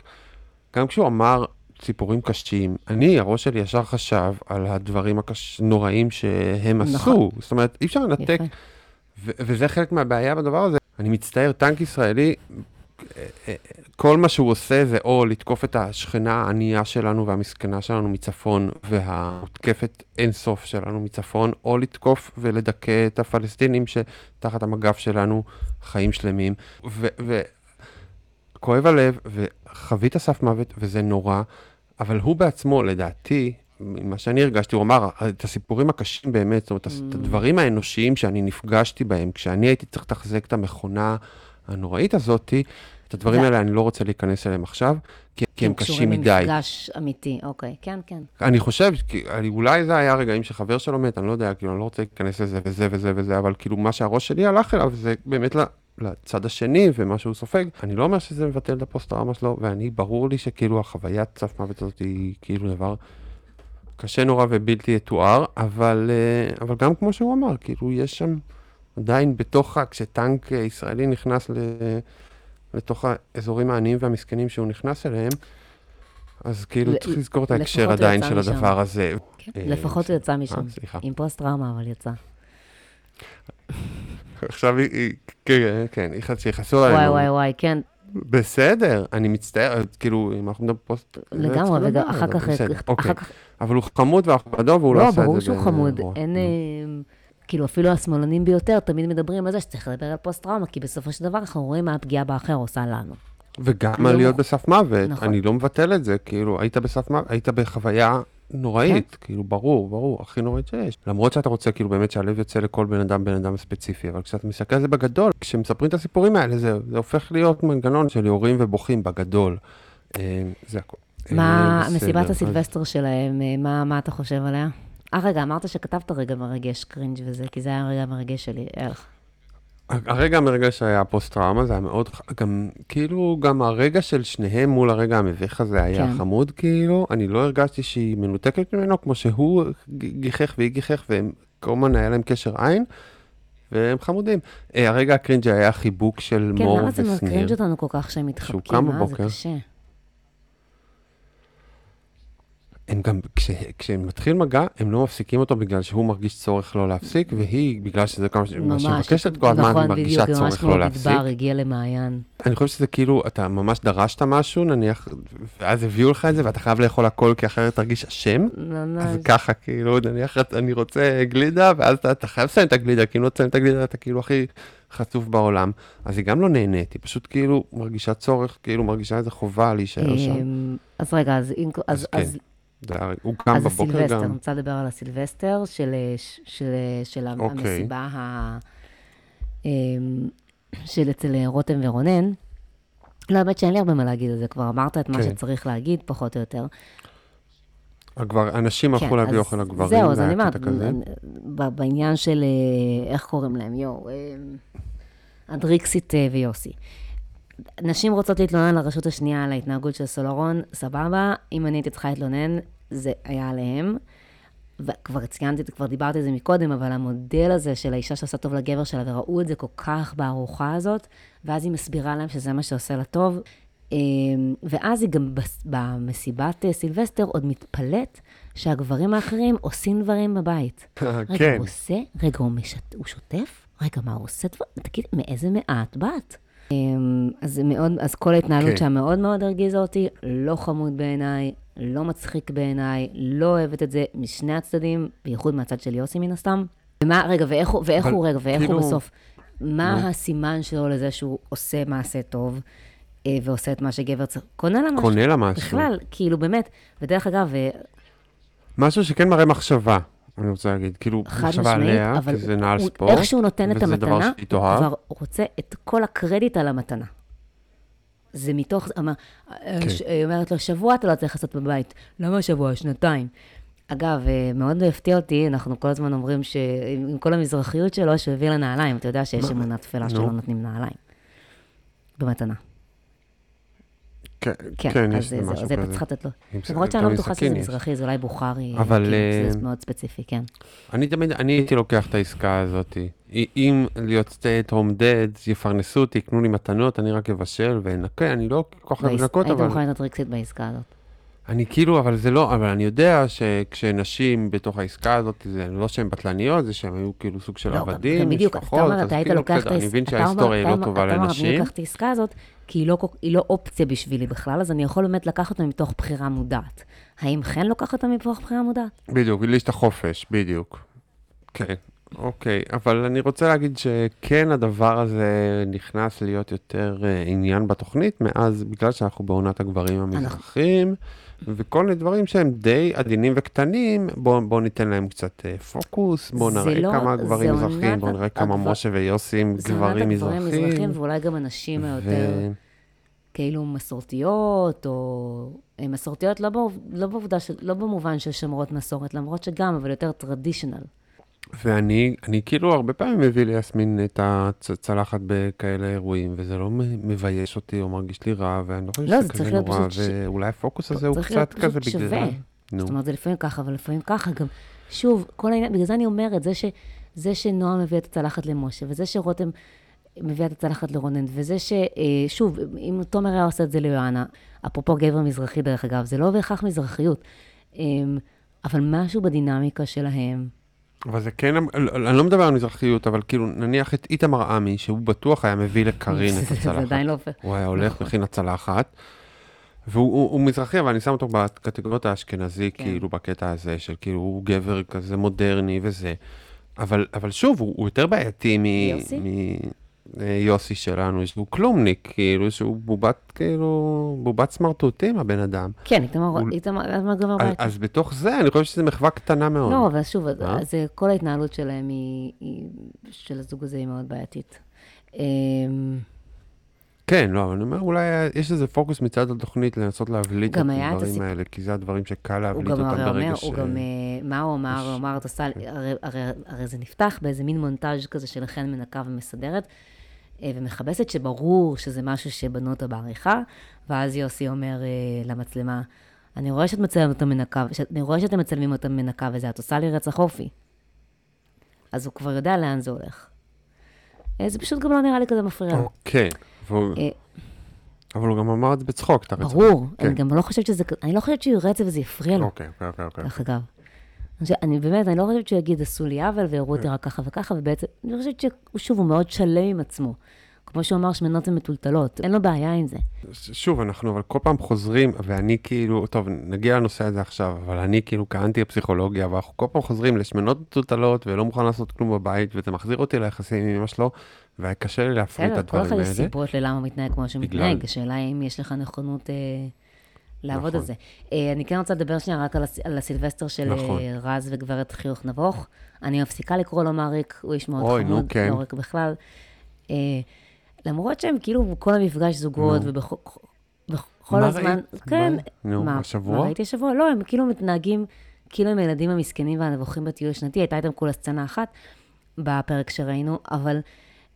גם כשהוא אמר סיפורים קשים, אני, הראש שלי ישר חשב על הדברים הנוראים שהם נכון. עשו. זאת אומרת, אי אפשר לנתק. ו- וזה חלק מהבעיה בדבר הזה. אני מצטער, טנק ישראלי, אה, אה, כל מה שהוא עושה זה או לתקוף את השכנה הענייה שלנו והמסכנה שלנו מצפון, והמותקפת אינסוף שלנו מצפון, או לתקוף ולדכא את הפלסטינים שתחת המגף שלנו חיים שלמים. וכואב הלב, וחווית סף מוות, וזה נורא, אבל הוא בעצמו, לדעתי, ממה שאני הרגשתי, הוא אמר, את הסיפורים הקשים באמת, זאת אומרת, את הדברים האנושיים שאני נפגשתי בהם, כשאני הייתי צריך לתחזק את המכונה הנוראית הזאתי, את הדברים האלה אני לא רוצה להיכנס אליהם עכשיו, כי, כי הם קשים קשורים מדי. למפגש אמיתי, אוקיי, כן, כן. אני חושב, כי, אולי זה היה רגעים שחבר שלו מת, אני לא יודע, כאילו, אני לא רוצה להיכנס לזה וזה וזה וזה, אבל כאילו, מה שהראש שלי הלך אליו זה באמת לצד השני ומה שהוא סופג. אני לא אומר שזה מבטל את הפוסט-טראומה שלו, ואני, ברור לי שכאילו החוויית סף מוות הזאת היא כאילו דבר קשה נורא ובלתי יתואר, אבל, אה, אבל גם כמו שהוא אמר, כאילו, יש שם עדיין בתוך, כשטנק אה, ישראלי נכנס ל... לתוך האזורים העניים והמסכנים שהוא נכנס אליהם, אז כאילו ל- צריך לזכור את ההקשר עדיין של משם. הדבר הזה. כן, אה, לפחות הוא יצא אה, משם. עם פוסט-טראומה, אבל יצא. עכשיו היא, כן, כן, היא חצי, שיכעסו עלינו. וואי, וואי, וואי, כן, בסדר, אני מצטער, כאילו, אם אנחנו מדברים פוסט... לגמרי, צריך וגם לדבר, אחר אבל כך, אחר אוקיי. כך, אבל הוא חמוד ואנחנו בעדו, והוא לא לא, עשה את זה. ברור שהוא חמוד. אין, אה, כאילו, אפילו השמאלנים ביותר תמיד מדברים על זה שצריך לדבר על פוסט-טראומה, כי בסופו של דבר אנחנו רואים מה הפגיעה באחר עושה לנו. וגם על לא להיות בסף מוות, נכון. אני לא מבטל את זה, כאילו, היית בסף מוות, היית בחוויה נוראית, כאילו, ברור, ברור, הכי נוראית שיש. למרות שאתה רוצה, כאילו, באמת שהלב יוצא לכל בן אדם, בן אדם ספציפי, אבל כשאתה מסתכל על זה בגדול, כשמספרים את הסיפורים האלה, זה, זה הופך להיות מנגנון של יורים ובוכים בגדול. אה, זה הכול. מה אה, בסדר, מסיבת אז- הסילבסטר שלהם, אה, מה מה אתה חושב עליה? אה, רגע, אמרת שכתבת רגע מרגש cringe וזה, כי זה היה הרגע המרגש שלי. איך? הרגע המרגש היה פוסט-טראומה, זה היה מאוד, גם, כאילו, גם הרגע של שניהם מול הרגע המביך הזה היה כן. חמוד, כאילו, אני לא הרגשתי שהיא מנותקת ממנו, כמו שהוא גיחך והיא גיחך, והם, כל הזמן היה להם קשר עין, והם חמודים. אה, הרגע ה cringe היה החיבוק של כן, מור למה זה. מ cringe אותנו כל כך שהם שהוא מתחבקים? קם אה, זה בבוקר. קשה. הם גם, כש, כשהם מתחיל מגע, הם לא מפסיקים אותו בגלל שהוא מרגיש צורך לא להפסיק, והיא, בגלל שזה כמה ש- מה שהיא מבקשת כל הזמן, היא נכון, מרגישה בדיוק, ממש צורך כמו לא להפסיק. מדבר, הגיע למעיין. אני חושב שזה כאילו, אתה ממש דרשת משהו, נניח, ואז הביאו לך את זה, ואתה חייב לאכול הכל, כי אחרת תרגיש אשם. ממש. אז ככה, כאילו, נניח, אני רוצה גלידה, ואז אתה, אתה חייב לסיים את הגלידה, כי אם לא תסיים את הגלידה, אתה כאילו הכי חצוף בעולם. אז היא גם לא נהנית, היא פשוט כאילו מרגישה צורך, כאילו מרגישה איזה חובה להישאר שם. אמ, אז רגע, אז אז- אז כן. אז זה היה- הוא קם אז בבוקר הסילבסטר, גם. אני רוצה לדבר על הסילבסטר של, של, של אוקיי. המסיבה ה... אמ, של אצל רותם ורונן. לא, האמת שאין לי הרבה מה להגיד על זה, כבר אמרת את מה כן. שצריך להגיד, פחות או יותר. הגבר, אנשים הלכו כן, להביא אז אוכל לגברים, זהו, אז אני אומרת, בעניין של, אה, איך קוראים להם, יואו, אה, אדריקסית אה, ויוסי. נשים רוצות להתלונן לרשות השנייה על ההתנהגות של סולרון, סבבה, אם אני הייתי צריכה להתלונן, זה היה עליהם. וכבר ציינתי, כבר דיברתי על זה מקודם, אבל המודל הזה של האישה שעושה טוב לגבר שלה, וראו את זה כל כך בארוחה הזאת, ואז היא מסבירה להם שזה מה שעושה לה טוב. אה, ואז היא גם במסיבת אה, סילבסטר עוד מתפלאת שהגברים האחרים עושים דברים בבית. [laughs] רגע, כן. הוא עושה? רגע, הוא, משת... הוא שוטף? רגע, מה, הוא עושה דבר? תגיד, מאיזה מאה את באת? אמ, אז מאוד, אז כל ההתנהלות כן. שם מאוד מאוד הרגיזה אותי, לא חמוד בעיניי, לא מצחיק בעיניי, לא אוהבת את זה משני הצדדים, בייחוד מהצד של יוסי מן הסתם. ומה, רגע, ואיך ואיך אבל הוא, רגע, ואיך כאילו- הוא בסוף? מה נו. הסימן שלו לזה שהוא עושה מעשה טוב, אה, ועושה את מה שגבר צריך? קונה לה משהו. קונה לה משהו. בכלל, כאילו, באמת. ודרך אגב, אה, משהו שכן מראה מחשבה, אני רוצה להגיד, כאילו, מחשבה עליה, אבל כי זה נעל הוא- ספורט, איך שהוא נותן את המתנה, הוא. כבר רוצה את כל הקרדיט על המתנה. זה מתוך, אמר, כן. ש- אומרת לו, שבוע אתה לא צריך לעשות בבית. למה שבוע? שנתיים. אגב, אה, מאוד הפתיע אותי, אנחנו כל הזמן אומרים שעם כל המזרחיות שלו, שהוא הביא לה נעליים. אתה יודע שיש? אמונה תפלה. שלא נותנים נעליים. במתנה. כן, כן, כן, יש זה- זה- משהו אז אתה כזה. צריך לתת לו. למרות שאני לא בטוחה שזה. מזרחי, זה אולי בוכרי, אבל, כאילו, אה, זה מאוד ספציפי, כן. אני תמיד, אני הייתי לוקח את העסקה הזאת. אם להיות at home dead, יפרנסו אותי, יקנו לי מתנות, אני רק אבשל ואנקה, אני לא כל כך אוהב לנקות, היית אבל... מוכן לתת רגשית בעסקה הזאת. אני כאילו, אבל זה לא, אבל אני יודע שכשנשים בתוך העסקה הזאת, זה לא שהן בטלניות, זה שהן היו כאילו סוג של לא, עבדים, בדיוק, משפחות, אתה אומר, אתה היית כאילו, לוקח את בסדר, אני העסקה, מבין שההיסטוריה היא לא טובה אתה אומר, אני לנשים. לוקח את העסקה הזאת, כי היא לא היא לא אופציה בשבילי בכלל, אז אני יכול באמת לקחת אותה מתוך בחירה מודעת. האם חן לוקח אותה מתוך בחירה מודעת? בדיוק, לי יש את החופש, בדיוק. כן, אוקיי, אבל אני רוצה להגיד שכן הדבר הזה נכנס להיות יותר אה, עניין בתוכנית, מאז, בגלל שאנחנו בעונת הגברים המזרחים, וכל מיני דברים שהם די עדינים וקטנים, בואו בוא ניתן להם קצת אה, פוקוס, בואו זה נראה לא- כמה זה גברים מזרחים, בואו נראה כמה הגבר- משה ויוסי הם זה גברים עונת הגברים מזרחים. ואולי גם הנשים היותר כאילו מסורתיות, או אה, מסורתיות לא, בעוב- לא, בעובדה של, לא במובן של שומרות מסורת, למרות שגם, אבל יותר טרדישיונל. ואני אני כאילו הרבה פעמים מביא ליסמין את הצלחת בכאלה אירועים, וזה לא מבייש אותי או מרגיש לי רע, ואני לא חושב לא, שזה זה צריך כזה להיות נורא, פשוט ש- ואולי הפוקוס הזה הוא צריך להיות קצת פשוט כזה בגלל... שווה. נו, זאת אומרת, זה לפעמים ככה, אבל לפעמים ככה גם. שוב, כל העניין, בגלל זה אני אומרת, זה, ש, זה שנועה מביאה את הצלחת למשה, וזה שרותם מביאה את הצלחת לרונן, וזה ש... אה, אם תומר היה עושה את זה ליואנה, אפרופו גבר מזרחי, דרך אגב, זה לא בהכרח מזרחיות, אה, אבל משהו בדינמיקה שלהם, אבל זה כן, אני לא מדבר על מזרחיות, אבל כאילו, נניח את איתמר עמי, שהוא בטוח היה מביא לקרין את זה- [laughs] זה הצלחת. עדיין לא הופך. הוא היה הולך, נכון. מכין הצלחת. והוא הוא, הוא מזרחי, אבל אני שם אותו בקטגוריות האשכנזי, כן. כאילו, בקטע הזה של כאילו, הוא גבר כזה מודרני וזה. אבל, אבל שוב, הוא, הוא יותר בעייתי מ... יוסי? מ... אה, יוסי שלנו, שהוא כלומניק, כאילו, שהוא בובת, כאילו, בובת סמרטוטים, הבן אדם. כן, איתמר, הוא- גבר בעייתי. אז בתוך זה, אני חושב שזו מחווה קטנה מאוד. לא, אבל שוב, אז- אה? כל ההתנהלות שלהם היא, של הזוג הזה היא מאוד בעייתית. אמ, כן, לא, אבל אני אומר, אולי יש איזה פוקוס מצד התוכנית לנסות להבליט את גם הדברים האלה, כי זה הדברים שקל הוא להבליט גם אותם ברגע אומר, ש... הוא גם, אה, מה הוא אמר? הוא אמר, את עושה, כן. הרי, זה נפתח באיזה מין מונטאז' כזה של חן מנקה ומסדרת, ומכבסת שברור שזה משהו שבנו אותו בעריכה, ואז יוסי אומר אה, למצלמה, אני רואה שאת מצלמת אותה מנקה, אני רואה שאתם מצלמים אותה מנקה וזה, את עושה לי רצח אופי. אז הוא כבר יודע לאן זה הולך. אה, זה פשוט גם לא נראה לי כזה מפריע. אה, אבל הוא גם אמר את זה בצחוק, את הרצח. ברור, כן. אני גם לא חושבת שזה, אני לא חושבת שיהיה רצף וזה יפריע לו. אוקיי, אוקיי, אוקיי, אוקיי. דרך אגב. אני באמת, אני לא חושבת שהוא יגיד, עשו לי עוול ויראו אותי רק ככה וככה, ובעצם, אני חושבת ששוב, הוא מאוד שלם עם עצמו. כמו שהוא אמר, שמנות הן מטולטלות, אין לו בעיה עם זה. שוב, אנחנו אבל כל פעם חוזרים, ואני כאילו, טוב, נגיע לנושא הזה עכשיו, אבל אני כאילו קראנתי בפסיכולוגיה, ואנחנו כל פעם חוזרים לשמנות מטולטלות, ולא מוכן לעשות כלום בבית, וזה מחזיר אותי ליחסים עם אמא שלו, והיה קשה לי להפריד את בסדר, כל הדברים אחד יש האלה. סיבות ללמה הוא מתנהג כמו שהוא מתנהג. השאלה היא אם יש לך נכונות אה, לעבוד נכון. על זה. אה, אני כן רוצה לדבר שנייה רק על, הס, על הסילבסטר של נכון. אה, רז וגברת חיוך נבוך. אני מפסיקה לקרוא לו מריק, הוא איש מאוד אוי, נו, חמוד, כן. לא ריק בכלל. אה, למרות שהם כאילו כל המפגש זוגות. ובכל בכל מה הזמן, ראית? כן. נו, מה- השבוע? מה ראיתי השבוע? לא, הם כאילו מתנהגים כאילו הם הילדים המסכנים והנבוכים בטיול השנתי, הייתה איתם כולה סצנה אחת בפרק שראינו, אבל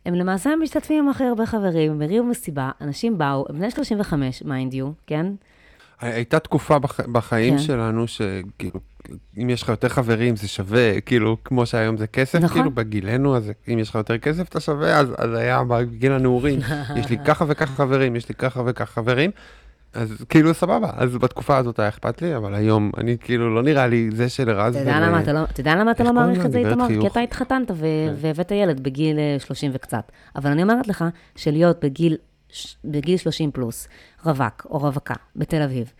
הם למעשה משתתפים עם הכי הרבה חברים, הם הרימו מסיבה, אנשים באו, הם בני 35, mind you, כן? הייתה תקופה בח... בחיים כן. שלנו שכאילו, אם יש לך יותר חברים זה שווה, כאילו, כמו שהיום זה כסף, נכון. כאילו בגילנו, אז אם יש לך יותר כסף אתה שווה, אז, אז היה בגיל הנעורים, [laughs] יש לי ככה וככה חברים, יש לי ככה וככה חברים, אז כאילו סבבה, אז בתקופה הזאת היה אכפת לי, אבל היום אני כאילו לא נראה לי זה של רז אתה יודע למה אתה לא, אתה יודע למה אתה לא מעריך? את זה, איתמר? כי. אתה התחתנת כן. והבאת ילד בגיל אה, 30 וקצת. אבל אני אומרת לך, שלהיות בגיל, בגיל 30 פלוס, רווק או רווקה בתל אביב,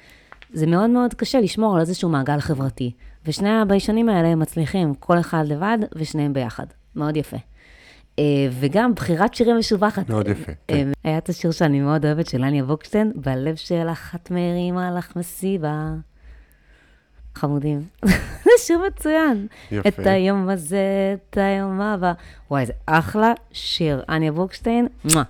זה מאוד מאוד קשה לשמור על איזשהו מעגל חברתי. ושני הביישנים האלה הם מצליחים, כל אחד לבד ושניהם ביחד. מאוד יפה. אה, וגם בחירת שירים משובחת. מאוד יפה, אה, כן. היה את השיר שאני מאוד אוהבת, של לניה ווקשטיין, בלב שלך את מרימה לך מסיבה. חמודים. [laughs] זה שיר מצוין. יפה. את היום הזה, את היום הבא. וואי, זה אחלה שיר. אניה בוקשטיין, מואה.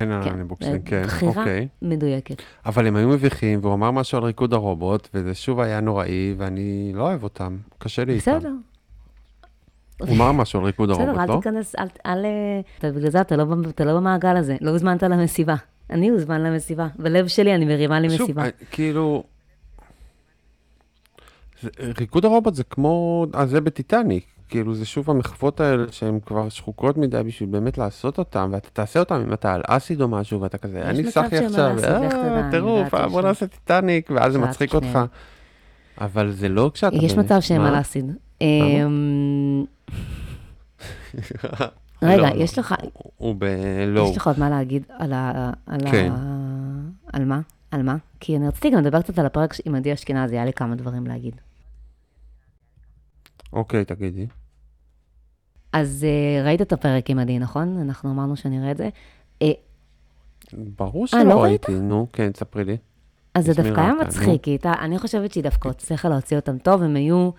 אין על כן, אני בוקסין, כן, בחירה אוקיי. מדויקת. אבל הם היו מביכים, והוא אמר משהו על ריקוד הרובוט, וזה שוב היה נוראי, ואני לא אוהב אותם, קשה לי איתם. בסדר, הוא אמר משהו על ריקוד הרובוט, בסדר, לא? אל תיכנס, אל, אל... אתה, בגלל זה אתה לא, אתה לא במעגל הזה, לא הוזמנת למסיבה. אני הוזמן למסיבה, בלב שלי אני מרימה לי שוב, מסיבה. אה, כאילו... זה- ריקוד הרובוט זה כמו הזה בטיטניק, כאילו זה שוב המחוות האלה שהן כבר שחוקות מדי בשביל באמת לעשות אותן, ואתה תעשה אותן אם אתה על אסיד או משהו, ואתה כזה, אני סחי עכשיו, אה, טירוף, אה, בוא נעשה טיטניק, ואז זה מצחיק. אותך. אבל זה לא כשאתה... יש מצב שהם? על אסיד. אמ, [laughs] רגע, לא, יש לא, לך, הוא- הוא בלואו. יש לך עוד מה להגיד. על ה... כן. על מה? על מה? כי אני רציתי גם לדבר קצת על הפרק עם עדי אשכנזי, היה לי כמה דברים להגיד. אוקיי, תגידי. אז אה, ראית את הפרק עם עדי, נכון? אנחנו אמרנו שנראה את זה. אה, ברור לא שלא ראית? ראיתי, נו, כן, ספרי לי. אז זה דווקא היה? מצחיק, הייתה, אני חושבת שהיא דווקא הצליחה להוציא אותם טוב, הם היו...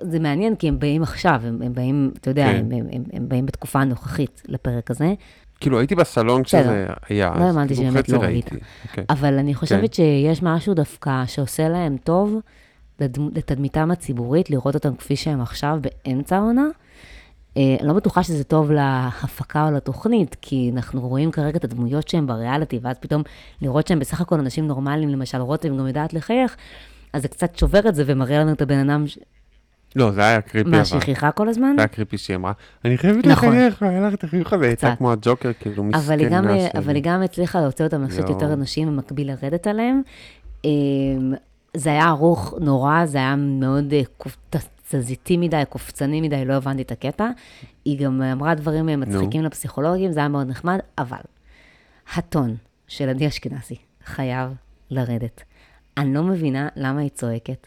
זה מעניין, כי הם באים עכשיו, הם, הם באים, אתה יודע, כן. הם, הם, הם, הם באים בתקופה הנוכחית לפרק הזה, כאילו הייתי בסלון. כשזה היה, לא האמנתי כאילו שבאמת לא ראיתי. ראית. אוקיי. אבל אני חושבת כן. שיש משהו דווקא שעושה להם טוב לתדמיתם הציבורית, לראות אותם כפי שהם עכשיו באמצע העונה. אה, אני לא בטוחה שזה טוב להפקה או לתוכנית, כי אנחנו רואים כרגע את הדמויות שהם בריאליטי, ואז פתאום לראות שהם בסך הכל אנשים נורמליים, למשל רותם גם יודעת לחייך, אז זה קצת שובר את זה ומראה לנו את הבן אדם, ש- לא, זה היה קריפי מה, אבל. שכיחה כל הזמן? זה היה קריפי שהיא אמרה, אני חייבת נכון. לחייך, והיה לך את החיוך הזה, קצת. כמו הג'וקר, כאילו מסכנה אבל היא, גם, שלי. אבל היא גם הצליחה להוציא אותם, אני חושבת, יואו. יותר אנשים במקביל לרדת עליהם. זה היה ערוך נורא, זה היה מאוד אה, תזזיתי מדי, קופצני מדי, לא הבנתי את הקטע. היא גם אמרה דברים אה, מצחיקים לפסיכולוגים, זה היה מאוד נחמד, אבל הטון של עדי אשכנזי חייב לרדת. אני לא מבינה למה היא צועקת.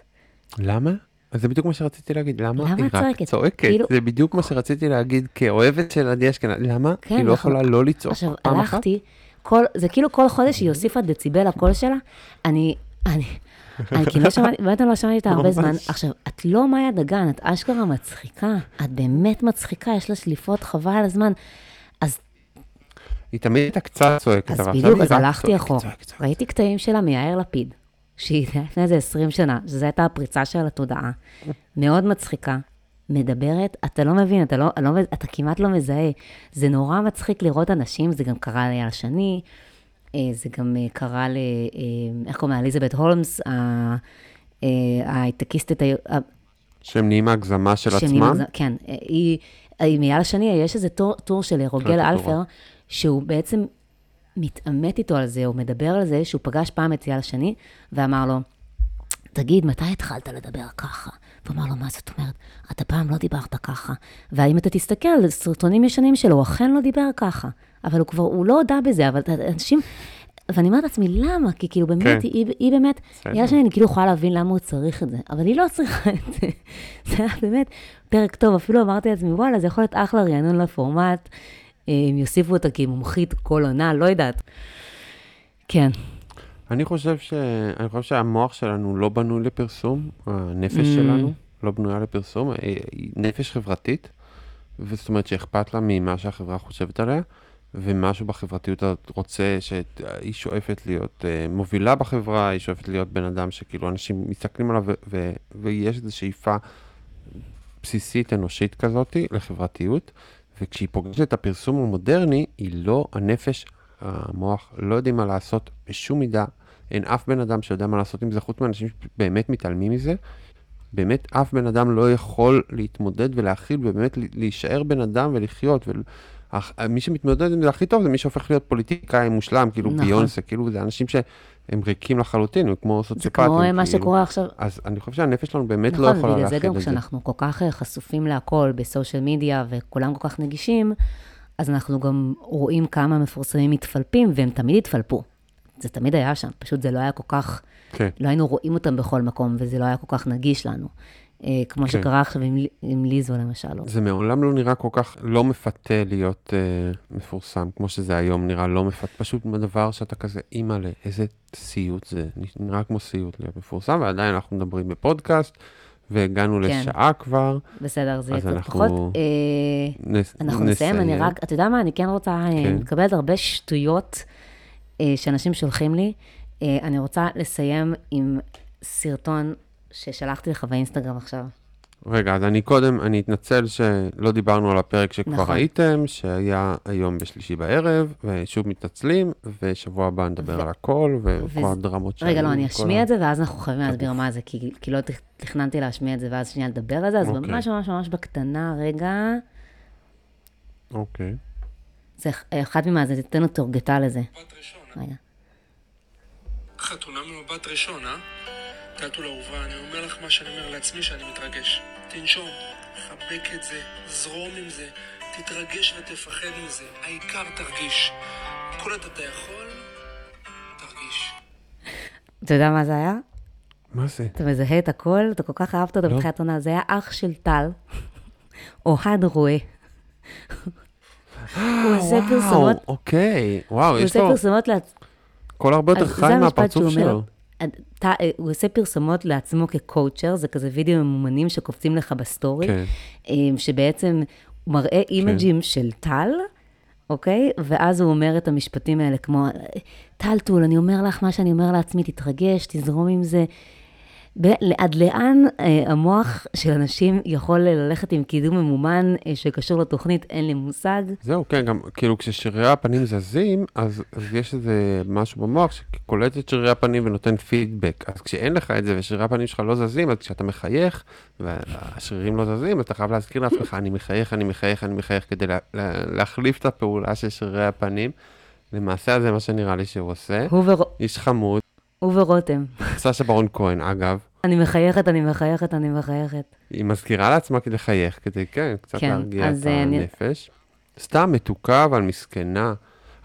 למה? אז זה בדיוק מה שרציתי להגיד, למה למה היא את רק צועקת? צועקת? כאילו- זה בדיוק מה שרציתי להגיד כאוהבת של עדי אשכנזי, למה? כן, היא לא אנחנו- יכולה לא לצעוק עכשיו, פעם אחת? הלכתי, כל, זה כאילו כל חודש היא הוסיפה דציבל לקול שלה. אני, אני, אני כאילו לא שמעתי, באמת אני לא שמעתי אותה הרבה זמן. עכשיו, את לא מאיה דגן, את אשכרה מצחיקה. את באמת מצחיקה, יש לה שליפות חבל על הזמן. אז, היא תמיד הייתה קצת צועקת, אז בדיוק, אז הלכתי אחורה. ראיתי קטעים שלה מיאיר לפיד, שהיא לפני איזה 20 שנה, שזו הייתה הפריצה שלה לתודעה. מאוד מצחיקה. מדברת, אתה לא מבין, אתה, לא, לא, אתה כמעט לא מזהה. זה נורא מצחיק לראות אנשים, זה גם קרה לאייל שני, אה, זה גם אה, קרה ל... אה, איך קוראים לה? אליזבת הולמס, אה, ההייטקיסטית, שהם נהיים הגזמה של עצמם? כן, אה, היא, עם אייל שני, יש איזה טור, טור של רוגל אלפר. שהוא בעצם מתעמת איתו על זה, הוא מדבר על זה שהוא פגש פעם את אייל שני, ואמר לו, תגיד, מתי התחלת לדבר ככה? והוא אמר לו, מה זאת אומרת? אתה פעם לא דיברת ככה. ואם אתה תסתכל על סרטונים ישנים שלו, הוא אכן לא דיבר ככה. אבל הוא כבר, הוא לא הודה בזה, אבל אנשים... ואני אומרת לעצמי, למה? כי כאילו באמת, כן. היא, היא באמת. נראה שאני כאילו יכולה להבין למה הוא צריך את זה, אבל היא לא צריכה את זה. [laughs] זה היה באמת פרק טוב, אפילו אמרתי לעצמי, וואלה, זה יכול להיות אחלה רענון לפורמט, אה, אם יוסיפו אותה כמומחית כל עונה, לא יודעת. כן, אני חושב, ש... אני חושב שהמוח שלנו לא בנוי לפרסום, הנפש Mm. שלנו לא בנויה לפרסום, היא היא נפש חברתית, וזאת אומרת שאכפת לה ממה שהחברה חושבת עליה, ומשהו בחברתיות הזאת רוצה שהיא שואפת להיות uh, מובילה בחברה, היא שואפת להיות בן אדם שכאילו אנשים מסתכלים עליו, ויש איזו שאיפה בסיסית אנושית כזאת לחברתיות, וכשהיא פוגשת את הפרסום המודרני, היא לא, הנפש, המוח, לא יודעים מה לעשות בשום מידה. אין אף בן אדם שיודע מה לעשות עם זה, חוץ מאנשים שבאמת מתעלמים מזה. באמת אף בן אדם לא יכול להתמודד ולהכיל, ובאמת להישאר בן אדם ולחיות. ו... אך- מי שמתמודד עם זה הכי טוב זה מי שהופך להיות פוליטיקאי מושלם, כאילו נכון. ביונסה, כאילו זה אנשים שהם ריקים לחלוטין, הם כמו זה סוציופטים. כמו אה, מה כאילו. שקורה עכשיו. אז אני חושב שהנפש שלנו באמת לא נכון, יכולה ובגלל זה להכיל גם את זה. כשאנחנו כל כך אה, חשופים להכל בסושיאל מדיה וכולם כל כך נגישים, אז אנחנו גם רואים כמה מפורסמים מתפלפים, והם תמיד התפלפו. זה תמיד היה שם, פשוט זה לא היה כל כך, כן. לא היינו רואים אותם בכל מקום, וזה לא היה כל כך נגיש לנו. אה, כמו כן. שקרה עכשיו עם, עם ליזו למשל. זה מעולם לא נראה כל כך לא מפתה להיות אה, מפורסם, כמו שזה היום נראה לא מפתה, פשוט דבר שאתה כזה, אימא'לה, איזה סיוט זה, נראה כמו סיוט להיות מפורסם, ועדיין אנחנו מדברים בפודקאסט, והגענו כן. לשעה כבר, בסדר, זה יהיה קצת אנחנו פחות. אה, נס, אנחנו נסיים, אני רק, אתה יודע מה, אני כן רוצה, כן. אני מקבלת הרבה שטויות אה, שאנשים שולחים לי. אה, אני רוצה לסיים עם סרטון ששלחתי לך באינסטגרם עכשיו. רגע, אז אני קודם, אני אתנצל שלא דיברנו על הפרק שכבר נכון. ראיתם, שהיה היום בשלישי בערב, ושוב מתנצלים, ושבוע הבא נדבר ו- על הכל, וכל וזה- הדרמות שהיו. רגע, לא, אני אשמיע את זה, ואז אנחנו חייבים להסביר מה זה, כי, כי לא תכ- תכננתי להשמיע את זה, ואז שנייה לדבר על זה, אז אוקיי. ממש ממש ממש בקטנה, רגע. אוקיי. זה אחת ממאזינתנו תורגתה לזה. בת ראשונה. רגע. חתונה ממבט ראשון, אה? טלטול אהובה, אני אומר לך מה שאני אומר לעצמי שאני מתרגש. תנשום, חבק את זה, זרום עם זה, תתרגש ותפחד מזה. העיקר תרגיש. כל עוד אתה יכול, תרגיש. אתה יודע מה זה היה? מה זה? אתה מזהה את הכל, אתה כל כך אהבת אותו לא. בתחילת עונה, זה היה אח של טל, אוהד רואה. הוא עושה פרסומות, וואו, אוקיי. וואו, הוא יש עושה לו פרסומות לעצ... קול הרבה יותר חי מהפרצוף שלו. ת- אה, הוא עושה פרסומות לעצמו כ coacher, זה כזה וידאו ממומנים שקופצים לך בסטורי, כן. אה, שבעצם הוא מראה אימג'ים של טל, אוקיי? ואז הוא אומר את המשפטים האלה, כמו, טל טול, אני אומר לך מה שאני אומר לעצמי, תתרגש, תזרום עם זה. עד לאן אה, המוח של אנשים יכול ללכת עם קידום ממומן אה, שקשור לתוכנית, אין לי מושג. זהו, כן, גם כאילו כששרירי הפנים זזים, אז, אז יש איזה משהו במוח שקולט את שרירי הפנים ונותן פידבק. אז כשאין לך את זה ושרירי הפנים שלך לא זזים, אז כשאתה מחייך והשרירים לא זזים, אז אתה חייב להזכיר לעצמך, אני מחייך, אני מחייך, אני מחייך, כדי לה, לה, להחליף את הפעולה של שרירי הפנים. למעשה זה מה שנראה לי שהוא עושה. הוא, ור... איש חמוד, הוא ורותם. [laughs] סשה ברון כהן, אגב, אני מחייכת, אני מחייכת, אני מחייכת. היא מזכירה לעצמה כדי לחייך, כדי, כן, קצת כן, להרגיע את אה, אני- הנפש. סתם מתוקה, אבל מסכנה.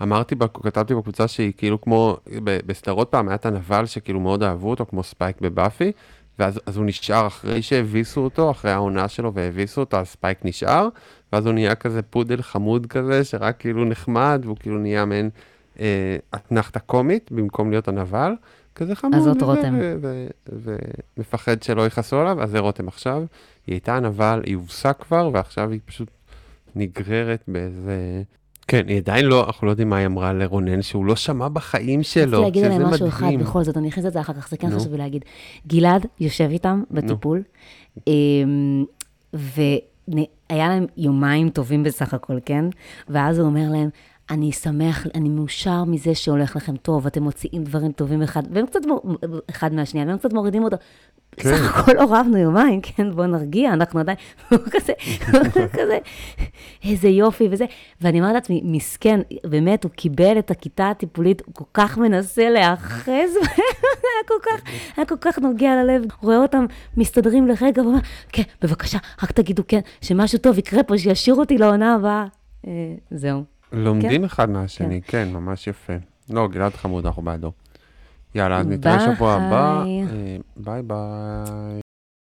אמרתי, כתבתי בקבוצה שהיא כאילו כמו, בסדרות פעם היה את הנבל שכאילו מאוד אהבו אותו, כמו ספייק בבאפי, ואז אז הוא נשאר אחרי שהביסו אותו, אחרי העונה שלו והביסו אותו, אז ספייק נשאר, ואז הוא נהיה כזה פודל חמוד כזה, שרק כאילו נחמד, והוא כאילו נהיה מעין אה, אתנחתה קומית, במקום להיות הנבל. כזה חמוד, אז זאת רותם. ומפחד שלא יכעסו עליו, אז זה רותם עכשיו. היא הייתה הנבל, היא הובסה כבר, ועכשיו היא פשוט נגררת באיזה... כן, היא עדיין לא, אנחנו לא יודעים מה היא אמרה לרונן, שהוא לא שמע בחיים שלו, רציתי להגיד שזה עליהם משהו אחד, מדהים. בכל זאת, אני אכניס את זה אחר כך, זה כן. חשוב להגיד. גלעד יושב איתם בטיפול, אמ, והיה להם יומיים טובים בסך הכל, כן? ואז הוא אומר להם, אני שמח, אני מאושר מזה שהולך לכם טוב, אתם מוציאים דברים טובים אחד, והם קצת, אחד מהשנייה, והם קצת מורידים אותו. כן. בסך הכל לא רבנו יומיים, כן, בואו נרגיע, אנחנו עדיין, הוא כזה, הוא כזה, איזה יופי וזה. ואני אומרת לעצמי, מסכן, באמת, הוא קיבל את הכיתה הטיפולית, הוא כל כך מנסה להיאחז זה [laughs] היה כל כך, היה כל כך נוגע ללב. רואה אותם מסתדרים לרגע, ואומר, כן, בבקשה, רק תגידו כן, שמשהו טוב יקרה פה, שישאירו אותי לעונה הבאה. אה, זהו. לומדים אחד מהשני, כן, ממש יפה. לא, גלעד חמוד, אנחנו בעדו. יאללה, אז נתראה שבוע הבא. ביי. אה, ביי ביי.